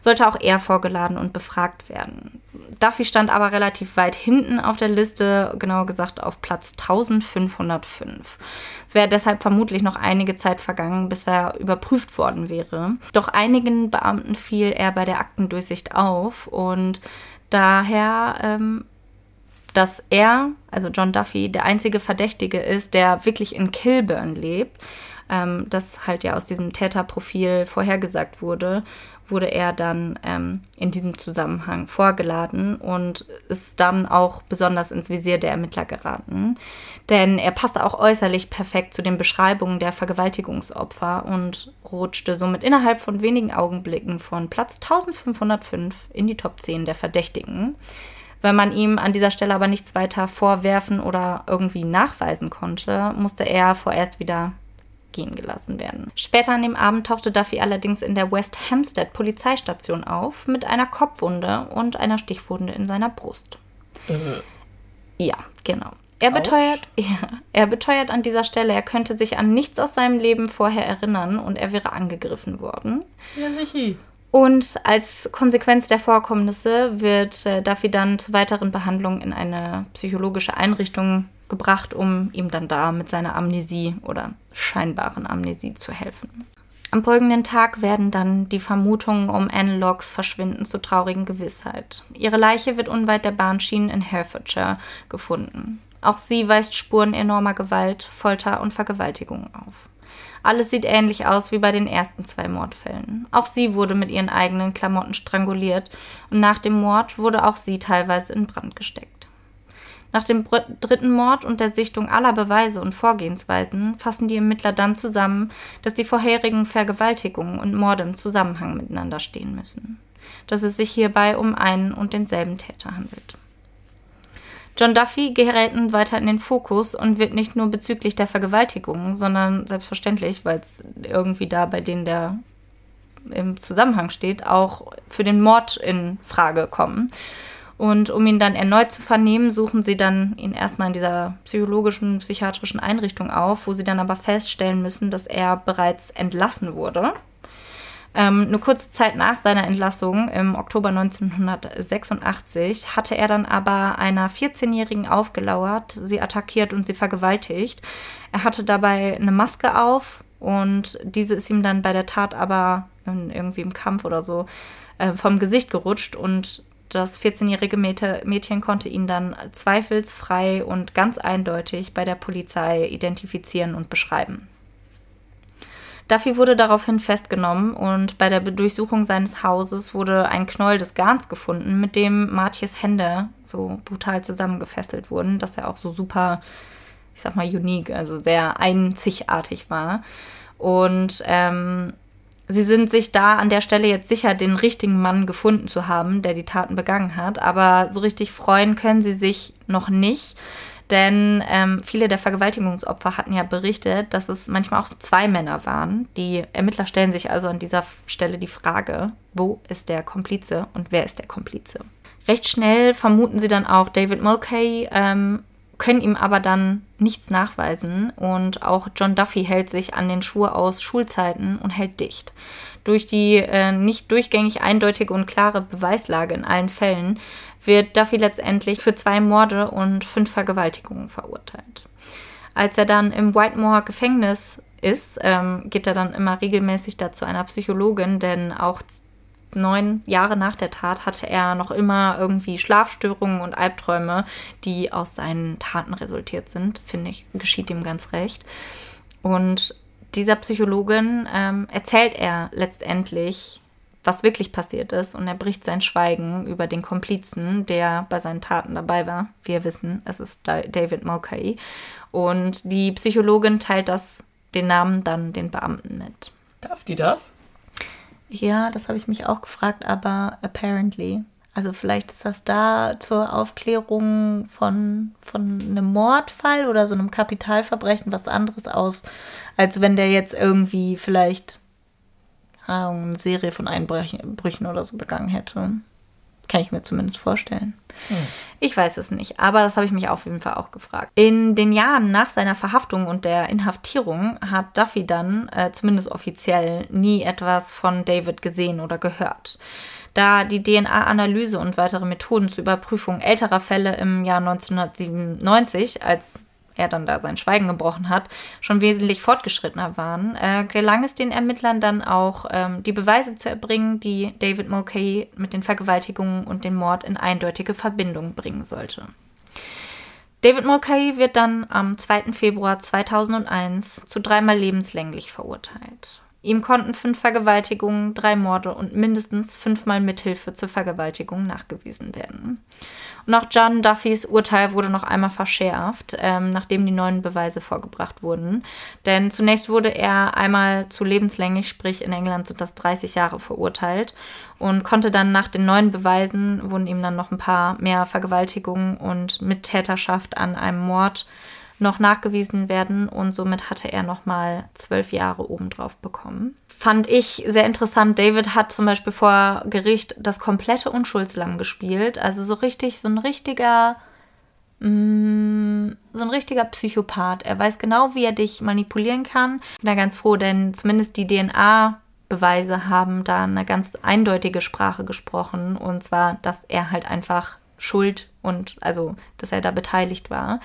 sollte auch er vorgeladen und befragt werden. Duffy stand aber relativ weit hinten auf der Liste, genauer gesagt auf Platz 1505. Es wäre deshalb vermutlich noch einige Zeit vergangen, bis er überprüft worden wäre. Doch einigen Beamten fiel er bei der Aktendurchsicht auf und daher, ähm, dass er, also John Duffy, der einzige Verdächtige ist, der wirklich in Kilburn lebt, ähm, das halt ja aus diesem Täterprofil vorhergesagt wurde wurde er dann ähm, in diesem Zusammenhang vorgeladen und ist dann auch besonders ins Visier der Ermittler geraten. Denn er passte auch äußerlich perfekt zu den Beschreibungen der Vergewaltigungsopfer und rutschte somit innerhalb von wenigen Augenblicken von Platz 1505 in die Top 10 der Verdächtigen. Wenn man ihm an dieser Stelle aber nichts weiter vorwerfen oder irgendwie nachweisen konnte, musste er vorerst wieder gehen gelassen werden. Später an dem Abend tauchte Duffy allerdings in der West Hampstead Polizeistation auf mit einer Kopfwunde und einer Stichwunde in seiner Brust. Äh. Ja, genau. Er beteuert, ja, er beteuert an dieser Stelle, er könnte sich an nichts aus seinem Leben vorher erinnern und er wäre angegriffen worden. Ja, sicher. Und als Konsequenz der Vorkommnisse wird äh, Duffy dann zur weiteren Behandlung in eine psychologische Einrichtung gebracht, um ihm dann da mit seiner Amnesie oder scheinbaren Amnesie zu helfen. Am folgenden Tag werden dann die Vermutungen um Anne Locks Verschwinden zu traurigen Gewissheit. Ihre Leiche wird unweit der Bahnschienen in Herefordshire gefunden. Auch sie weist Spuren enormer Gewalt, Folter und Vergewaltigung auf. Alles sieht ähnlich aus wie bei den ersten zwei Mordfällen. Auch sie wurde mit ihren eigenen Klamotten stranguliert und nach dem Mord wurde auch sie teilweise in Brand gesteckt. Nach dem dritten Mord und der Sichtung aller Beweise und Vorgehensweisen fassen die Ermittler dann zusammen, dass die vorherigen Vergewaltigungen und Morde im Zusammenhang miteinander stehen müssen. Dass es sich hierbei um einen und denselben Täter handelt. John Duffy gerät nun weiter in den Fokus und wird nicht nur bezüglich der Vergewaltigungen, sondern selbstverständlich, weil es irgendwie da bei denen der im Zusammenhang steht, auch für den Mord in Frage kommen. Und um ihn dann erneut zu vernehmen, suchen sie dann ihn erstmal in dieser psychologischen, psychiatrischen Einrichtung auf, wo sie dann aber feststellen müssen, dass er bereits entlassen wurde. Ähm, eine kurze Zeit nach seiner Entlassung im Oktober 1986 hatte er dann aber einer 14-Jährigen aufgelauert, sie attackiert und sie vergewaltigt. Er hatte dabei eine Maske auf und diese ist ihm dann bei der Tat aber irgendwie im Kampf oder so äh, vom Gesicht gerutscht und das 14-jährige Mädchen konnte ihn dann zweifelsfrei und ganz eindeutig bei der Polizei identifizieren und beschreiben. Duffy wurde daraufhin festgenommen und bei der Durchsuchung seines Hauses wurde ein Knäuel des Garns gefunden, mit dem Martjes Hände so brutal zusammengefesselt wurden, dass er auch so super, ich sag mal, unique, also sehr einzigartig war. Und ähm, Sie sind sich da an der Stelle jetzt sicher, den richtigen Mann gefunden zu haben, der die Taten begangen hat. Aber so richtig freuen können sie sich noch nicht. Denn ähm, viele der Vergewaltigungsopfer hatten ja berichtet, dass es manchmal auch zwei Männer waren. Die Ermittler stellen sich also an dieser Stelle die Frage, wo ist der Komplize und wer ist der Komplize? Recht schnell vermuten sie dann auch David Mulcahy, ähm, können ihm aber dann nichts nachweisen und auch John Duffy hält sich an den Schuhe aus Schulzeiten und hält dicht. Durch die äh, nicht durchgängig eindeutige und klare Beweislage in allen Fällen wird Duffy letztendlich für zwei Morde und fünf Vergewaltigungen verurteilt. Als er dann im Whitemore Gefängnis ist, ähm, geht er dann immer regelmäßig dazu einer Psychologin, denn auch neun Jahre nach der Tat hatte er noch immer irgendwie Schlafstörungen und Albträume, die aus seinen Taten resultiert sind. Finde ich, geschieht ihm ganz recht. Und dieser Psychologin ähm, erzählt er letztendlich, was wirklich passiert ist und er bricht sein Schweigen über den Komplizen, der bei seinen Taten dabei war. Wir wissen, es ist David Mulcahy. Und die Psychologin teilt das, den Namen dann den Beamten mit. Darf die das? Ja, das habe ich mich auch gefragt, aber apparently. Also vielleicht ist das da zur Aufklärung von, von einem Mordfall oder so einem Kapitalverbrechen was anderes aus, als wenn der jetzt irgendwie vielleicht eine Serie von Einbrüchen oder so begangen hätte. Kann ich mir zumindest vorstellen. Hm. Ich weiß es nicht, aber das habe ich mich auf jeden Fall auch gefragt. In den Jahren nach seiner Verhaftung und der Inhaftierung hat Duffy dann, äh, zumindest offiziell, nie etwas von David gesehen oder gehört. da die DNA-Analyse und weitere Methoden zur Überprüfung älterer Fälle im Jahr 1997, als er dann da sein Schweigen gebrochen hat, schon wesentlich fortgeschrittener waren, äh, gelang es den Ermittlern dann auch, ähm, die Beweise zu erbringen, die David Mulcahy mit den Vergewaltigungen und dem Mord in eindeutige Verbindung bringen sollte. David Mulcahy wird dann am 2. Februar 2001 zu dreimal lebenslänglich verurteilt. Ihm konnten fünf Vergewaltigungen, drei Morde und mindestens fünfmal Mithilfe zur Vergewaltigung nachgewiesen werden. Und auch John Duffys Urteil wurde noch einmal verschärft, ähm, nachdem die neuen Beweise vorgebracht wurden. Denn zunächst wurde er einmal zu lebenslänglich, sprich in England sind das 30 Jahre verurteilt und konnte dann nach den neuen Beweisen, wurden ihm dann noch ein paar mehr Vergewaltigungen und Mittäterschaft an einem Mord noch nachgewiesen werden und somit hatte er nochmal zwölf Jahre obendrauf bekommen. Fand ich sehr interessant. David hat zum Beispiel vor Gericht das komplette Unschuldslamm gespielt. Also so richtig, so ein richtiger, mm, so ein richtiger Psychopath. Er weiß genau, wie er dich manipulieren kann. Bin da ganz froh, denn zumindest die DNA Beweise haben da eine ganz eindeutige Sprache gesprochen. Und zwar, dass er halt einfach schuld und also, dass er da beteiligt war.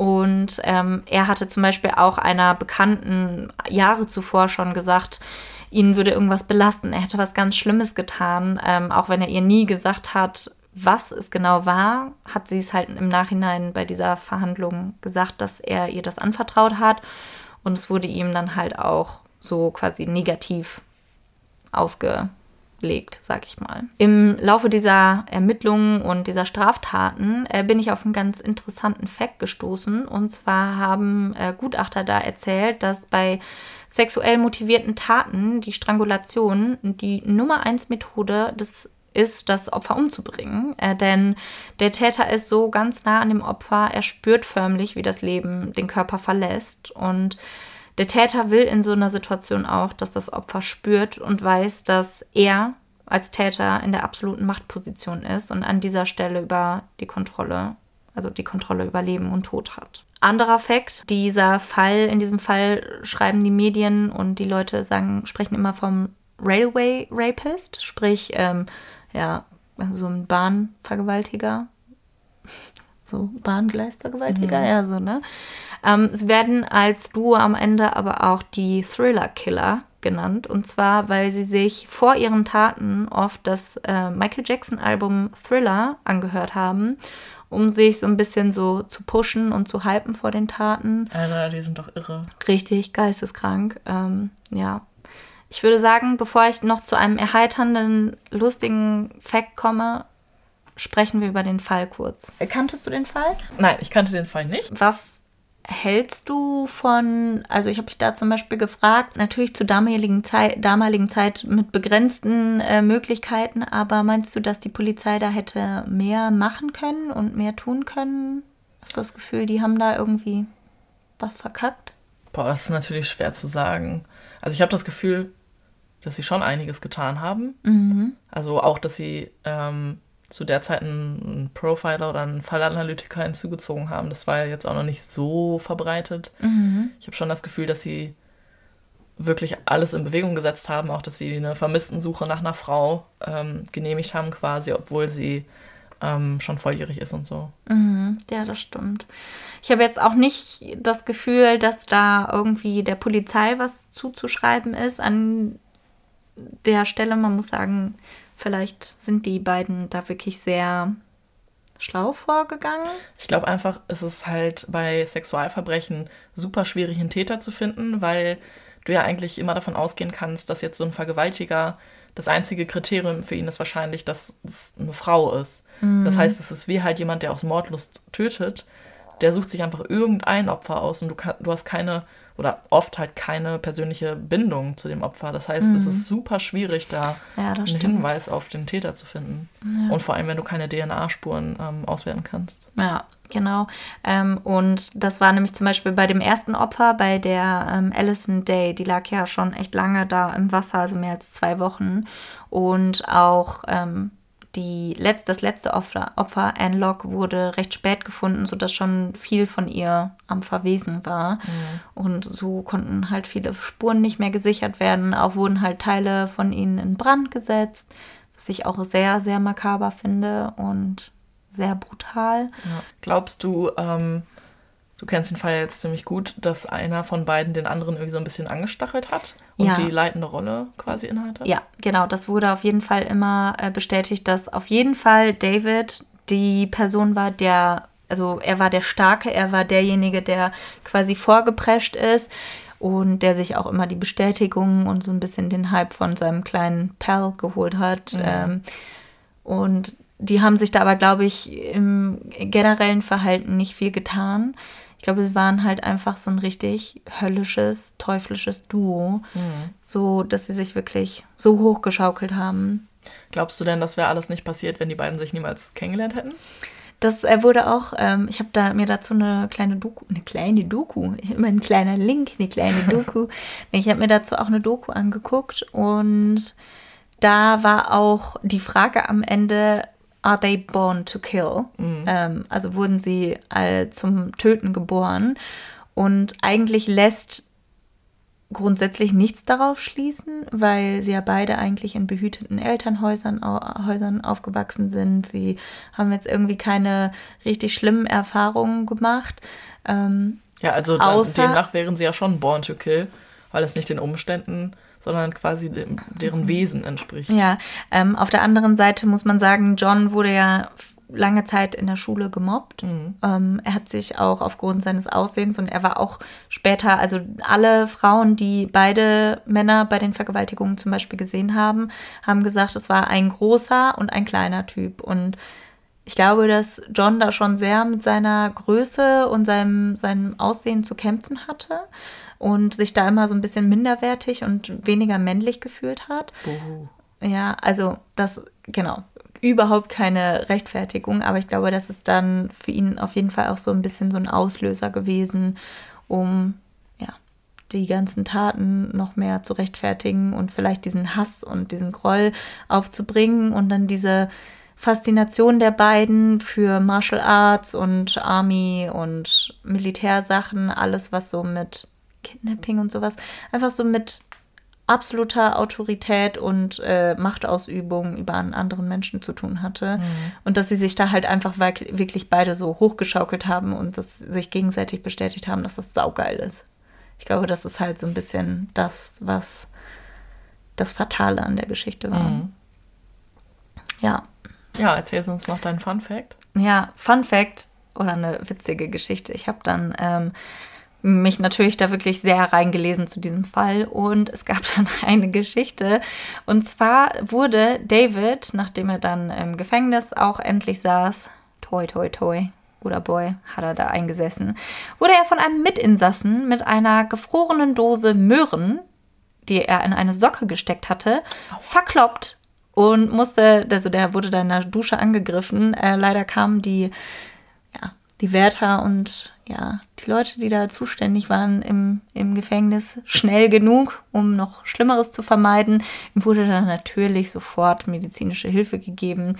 Und ähm, er hatte zum Beispiel auch einer Bekannten Jahre zuvor schon gesagt, ihn würde irgendwas belasten. Er hätte was ganz Schlimmes getan. Ähm, auch wenn er ihr nie gesagt hat, was es genau war, hat sie es halt im Nachhinein bei dieser Verhandlung gesagt, dass er ihr das anvertraut hat. Und es wurde ihm dann halt auch so quasi negativ ausge legt, sag ich mal. Im Laufe dieser Ermittlungen und dieser Straftaten äh, bin ich auf einen ganz interessanten Fakt gestoßen. Und zwar haben äh, Gutachter da erzählt, dass bei sexuell motivierten Taten die Strangulation die Nummer eins Methode des ist, das Opfer umzubringen. Äh, denn der Täter ist so ganz nah an dem Opfer, er spürt förmlich, wie das Leben den Körper verlässt. Und der Täter will in so einer Situation auch, dass das Opfer spürt und weiß, dass er als Täter in der absoluten Machtposition ist und an dieser Stelle über die Kontrolle, also die Kontrolle über Leben und Tod hat. Anderer Fakt, dieser Fall, in diesem Fall schreiben die Medien und die Leute sagen, sprechen immer vom Railway Rapist, sprich, ähm, ja, so ein Bahnvergewaltiger, so Bahngleisvergewaltiger, mhm. ja, so, ne? Ähm, sie werden als Duo am Ende aber auch die Thriller-Killer genannt. Und zwar, weil sie sich vor ihren Taten oft das äh, Michael Jackson-Album Thriller angehört haben, um sich so ein bisschen so zu pushen und zu hypen vor den Taten. Alter, die sind doch irre. Richtig, geisteskrank. Ähm, ja. Ich würde sagen, bevor ich noch zu einem erheiternden, lustigen Fact komme, sprechen wir über den Fall kurz. Kanntest du den Fall? Nein, ich kannte den Fall nicht. Was hältst du von, also ich habe mich da zum Beispiel gefragt, natürlich zur damaligen Zeit, damaligen Zeit mit begrenzten äh, Möglichkeiten, aber meinst du, dass die Polizei da hätte mehr machen können und mehr tun können? Hast du das Gefühl, die haben da irgendwie was verkackt? Boah, das ist natürlich schwer zu sagen. Also ich habe das Gefühl, dass sie schon einiges getan haben. Mhm. Also auch, dass sie ähm, zu der Zeit einen Profiler oder einen Fallanalytiker hinzugezogen haben. Das war ja jetzt auch noch nicht so verbreitet. Mhm. Ich habe schon das Gefühl, dass sie wirklich alles in Bewegung gesetzt haben, auch dass sie eine Vermisstensuche nach einer Frau ähm, genehmigt haben, quasi, obwohl sie ähm, schon volljährig ist und so. Mhm. Ja, das stimmt. Ich habe jetzt auch nicht das Gefühl, dass da irgendwie der Polizei was zuzuschreiben ist an der Stelle. Man muss sagen, Vielleicht sind die beiden da wirklich sehr schlau vorgegangen. Ich glaube einfach, es ist halt bei Sexualverbrechen super schwierig, einen Täter zu finden, weil du ja eigentlich immer davon ausgehen kannst, dass jetzt so ein Vergewaltiger das einzige Kriterium für ihn ist wahrscheinlich, dass es eine Frau ist. Mhm. Das heißt, es ist wie halt jemand, der aus Mordlust tötet. Der sucht sich einfach irgendein Opfer aus und du, kann, du hast keine oder oft halt keine persönliche Bindung zu dem Opfer. Das heißt, mhm. es ist super schwierig, da ja, einen stimmt. Hinweis auf den Täter zu finden. Ja. Und vor allem, wenn du keine DNA-Spuren ähm, auswerten kannst. Ja, genau. Ähm, und das war nämlich zum Beispiel bei dem ersten Opfer, bei der ähm, Alison Day, die lag ja schon echt lange da im Wasser, also mehr als zwei Wochen. Und auch ähm, die Letz-, das letzte Opfer, Opfer, Anne Locke, wurde recht spät gefunden, sodass schon viel von ihr am Verwesen war. Mhm. Und so konnten halt viele Spuren nicht mehr gesichert werden. Auch wurden halt Teile von ihnen in Brand gesetzt, was ich auch sehr, sehr makaber finde und sehr brutal. Ja. Glaubst du, ähm, du kennst den Fall jetzt ziemlich gut, dass einer von beiden den anderen irgendwie so ein bisschen angestachelt hat und Ja. die leitende Rolle quasi innehat? Ja, genau. Das wurde auf jeden Fall immer äh, bestätigt, dass auf jeden Fall David die Person war, der, also er war der Starke, er war derjenige, der quasi vorgeprescht ist und der sich auch immer die Bestätigung und so ein bisschen den Hype von seinem kleinen Pal geholt hat. Ähm, und die haben sich da aber, glaube ich, im generellen Verhalten nicht viel getan. Ich glaube, sie waren halt einfach so ein richtig höllisches, teuflisches Duo. So, dass sie sich wirklich so hochgeschaukelt haben. Glaubst du denn, das wäre alles nicht passiert, wenn die beiden sich niemals kennengelernt hätten? Das äh, wurde auch, ähm, ich habe da mir dazu eine kleine Doku, eine kleine Doku, immer ein kleiner Link, eine kleine Doku. Ich habe mir dazu auch eine Doku angeguckt und da war auch die Frage am Ende, are they born to kill? Ähm, also wurden sie äh, zum Töten geboren? Und eigentlich lässt grundsätzlich nichts darauf schließen, weil sie ja beide eigentlich in behüteten Elternhäusern au Häusern aufgewachsen sind. Sie haben jetzt irgendwie keine richtig schlimmen Erfahrungen gemacht. Ähm, Ja, also dann, demnach wären sie ja schon born to kill, weil es nicht den Umständen, sondern quasi deren Wesen entspricht. ja, ähm, auf der anderen Seite muss man sagen, John wurde ja lange Zeit in der Schule gemobbt. Ähm, er hat sich auch aufgrund seines Aussehens und er war auch später, also alle Frauen, die beide Männer bei den Vergewaltigungen zum Beispiel gesehen haben, haben gesagt, es war ein großer und ein kleiner Typ. Und ich glaube, dass John da schon sehr mit seiner Größe und seinem, seinem Aussehen zu kämpfen hatte und sich da immer so ein bisschen minderwertig und weniger männlich gefühlt hat. Buhu. Ja, also das, genau, überhaupt keine Rechtfertigung, aber ich glaube, das ist dann für ihn auf jeden Fall auch so ein bisschen so ein Auslöser gewesen, um ja, die ganzen Taten noch mehr zu rechtfertigen und vielleicht diesen Hass und diesen Groll aufzubringen und dann diese Faszination der beiden für Martial Arts und Army und Militärsachen, alles was so mit Kidnapping und sowas, einfach so mit absoluter Autorität und äh, Machtausübung über einen anderen Menschen zu tun hatte. Und dass sie sich da halt einfach wirk- wirklich beide so hochgeschaukelt haben und das sich gegenseitig bestätigt haben, dass das saugeil ist. Ich glaube, das ist halt so ein bisschen das, was das Fatale an der Geschichte war. Ja. Ja, erzählst uns noch deinen Fun Fact. Ja, Fun Fact oder eine witzige Geschichte. Ich habe dann ähm, mich natürlich da wirklich sehr reingelesen zu diesem Fall und es gab dann eine Geschichte. Und zwar wurde David, nachdem er dann im Gefängnis auch endlich saß, toi, toi, toi, guter Boy, hat er da eingesessen, wurde er von einem Mitinsassen mit einer gefrorenen Dose Möhren, die er in eine Socke gesteckt hatte, verkloppt und musste, also der wurde da in der Dusche angegriffen. Äh, leider kamen die, ja, die Wärter und ja, die Leute, die da zuständig waren im, im Gefängnis, schnell genug, um noch Schlimmeres zu vermeiden. Ihm wurde dann natürlich sofort medizinische Hilfe gegeben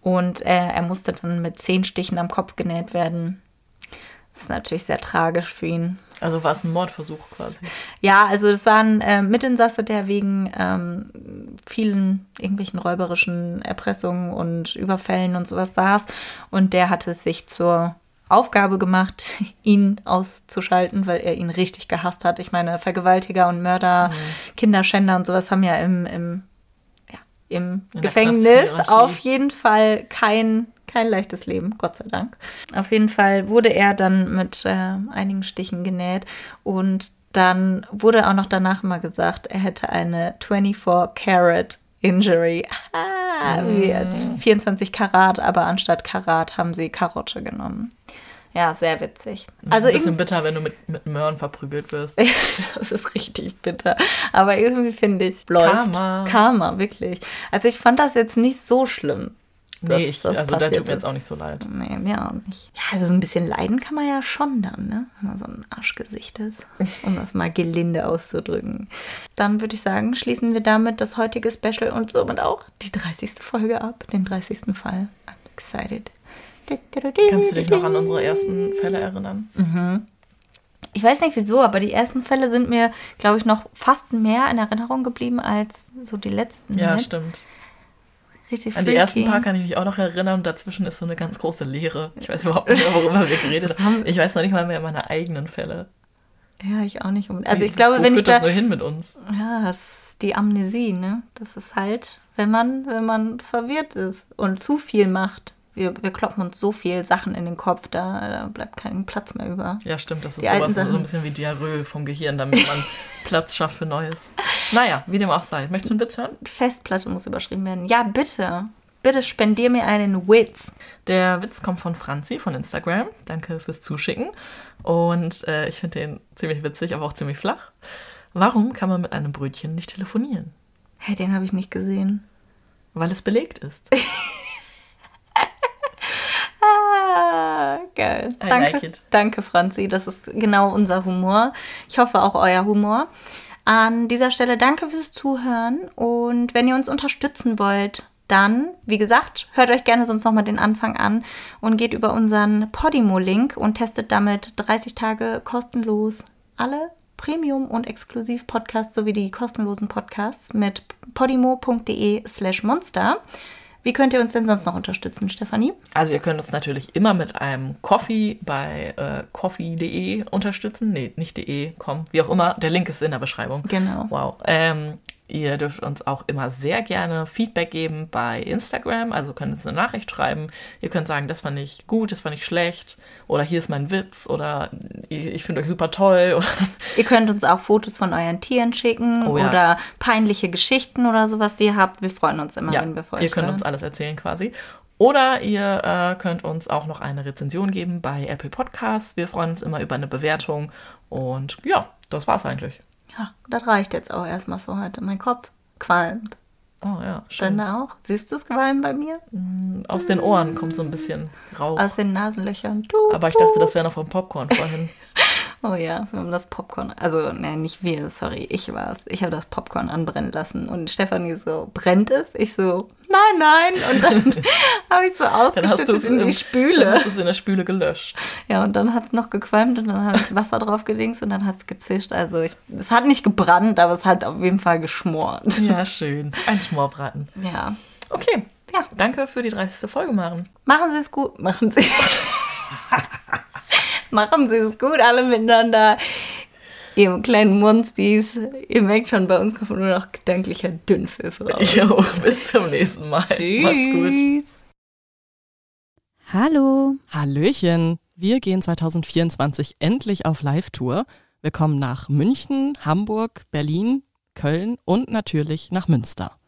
und äh, er musste dann mit zehn Stichen am Kopf genäht werden. Das ist natürlich sehr tragisch für ihn. Also war es ein Mordversuch quasi. Ja, also das war ein äh, Mitinsasse, der wegen ähm, vielen irgendwelchen räuberischen Erpressungen und Überfällen und sowas saß. Und der hatte es sich zur Aufgabe gemacht, ihn auszuschalten, weil er ihn richtig gehasst hat. Ich meine, Vergewaltiger und Mörder, Kinderschänder und sowas haben ja im, im, ja, im Gefängnis auf jeden Fall kein, kein leichtes Leben, Gott sei Dank. Auf jeden Fall wurde er dann mit äh, einigen Stichen genäht und dann wurde auch noch danach immer gesagt, er hätte eine 24 Karat Injury. Ah, jetzt 24 Karat, aber anstatt Karat haben sie Karotte genommen. Ja, sehr witzig. Also ein bisschen bitter, wenn du mit, mit Möhren verprügelt wirst. das ist richtig bitter. Aber irgendwie finde ich, läuft. Karma. Karma, wirklich. Also ich fand das jetzt nicht so schlimm. dass Nee, ich, das also da tut mir jetzt auch nicht so leid. Nee, mir auch nicht. Ja, also so ein bisschen leiden kann man ja schon dann, ne? Wenn man so ein Arschgesicht ist, um das mal gelinde auszudrücken. Dann würde ich sagen, schließen wir damit das heutige Special und somit auch die 30. Folge ab, den 30. Fall. I'm excited. Kannst du dich noch an unsere ersten Fälle erinnern? Ich weiß nicht wieso, aber die ersten Fälle sind mir, glaube ich, noch fast mehr in Erinnerung geblieben als so die letzten. Ja, mit. stimmt. Richtig An die ersten paar kann ich mich auch noch erinnern und dazwischen ist so eine ganz große Leere. Ich weiß überhaupt nicht mehr, worüber wir geredet haben. Ich weiß noch nicht mal mehr meine eigenen Fälle. Ja, ich auch nicht. unbedingt. Also ich glaube, wo wenn ich das da... nur hin mit uns? Ja, das ist die Amnesie, ne? Das ist halt, wenn man, wenn man verwirrt ist und zu viel macht. Wir, wir kloppen uns so viel Sachen in den Kopf, da, da bleibt kein Platz mehr über. Ja, stimmt. Das ist Die sowas so ein bisschen wie Diarrhoe vom Gehirn, damit man Platz schafft für Neues. Naja, wie dem auch sei. Möchtest du einen Witz hören? Festplatte muss überschrieben werden. Ja, bitte. Bitte spendier mir einen Witz. Der Witz kommt von Franzi von Instagram. Danke fürs Zuschicken. Und äh, ich finde den ziemlich witzig, aber auch ziemlich flach. Warum kann man mit einem Brötchen nicht telefonieren? Hey, den habe ich nicht gesehen. Weil es belegt ist. Ah, geil. I Danke, like danke, Franzi. Das ist genau unser Humor. Ich hoffe auch euer Humor. An dieser Stelle danke fürs Zuhören. Und wenn ihr uns unterstützen wollt, dann, wie gesagt, hört euch gerne sonst nochmal den Anfang an und geht über unseren Podimo-Link und testet damit 30 Tage kostenlos alle Premium- und Exklusiv-Podcasts sowie die kostenlosen Podcasts mit podimo.de slash monster. Wie könnt ihr uns denn sonst noch unterstützen, Stefanie? Also ihr könnt uns natürlich immer mit einem Coffee bei äh, coffee.de unterstützen. Nee, nicht de, komm, wie auch immer. Der Link ist in der Beschreibung. Genau. Wow. Ähm, ihr dürft uns auch immer sehr gerne Feedback geben bei Instagram. Also könnt uns eine Nachricht schreiben. Ihr könnt sagen, das fand ich gut, das fand ich schlecht. Oder hier ist mein Witz. Oder ich, ich finde euch super toll. Ihr könnt uns auch Fotos von euren Tieren schicken Oh ja. oder peinliche Geschichten oder sowas, die ihr habt. Wir freuen uns immer, ja, wenn wir von euch ihr könnt hören. uns alles erzählen quasi. Oder ihr äh, könnt uns auch noch eine Rezension geben bei Apple Podcasts. Wir freuen uns immer über eine Bewertung. Und ja, das war's eigentlich. Ja, das reicht jetzt auch erstmal für heute. Mein Kopf qualmt. Oh ja, schön. Dann auch. Siehst du es qualmen bei mir? Aus den Ohren kommt so ein bisschen Rauch. Aus den Nasenlöchern. Du, Aber ich dachte, das wäre noch vom Popcorn vorhin. Oh ja, wir haben das Popcorn. Also, nein, nicht wir, sorry, ich war's. Ich habe das Popcorn anbrennen lassen. Und Stefanie so, brennt es? Ich so, nein, nein. Und dann habe ich so Dann ausgeschüttet es in die Dann Spüle. hast du es in der Spüle gelöscht. Ja, und dann hat's noch gequalmt und dann habe ich Wasser drauf gedingst und dann hat's gezischt. Also, ich, es hat nicht gebrannt, aber es hat auf jeden Fall geschmort. Ja, schön. Ein Schmorbraten. Ja. Okay. Ja. Danke für die 30. Folge, Maren. Machen Sie es gut. Machen Sie Machen Sie es gut, alle miteinander. Ihr kleinen Monstis. Ihr merkt schon, bei uns kommt nur noch gedanklicher Dünnpfiff raus. Jo, bis zum nächsten Mal. Macht's gut. Tschüss. Hallo. Hallöchen! Wir gehen 2024 endlich auf Live-Tour. Wir kommen nach München, Hamburg, Berlin, Köln und natürlich nach Münster.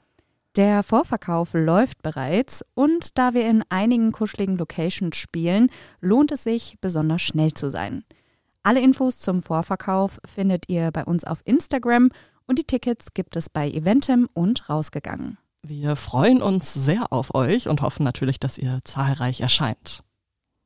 Der Vorverkauf läuft bereits und da wir in einigen kuscheligen Locations spielen, lohnt es sich, besonders schnell zu sein. Alle Infos zum Vorverkauf findet ihr bei uns auf Instagram und die Tickets gibt es bei Eventim und rausgegangen. Wir freuen uns sehr auf euch und hoffen natürlich, dass ihr zahlreich erscheint.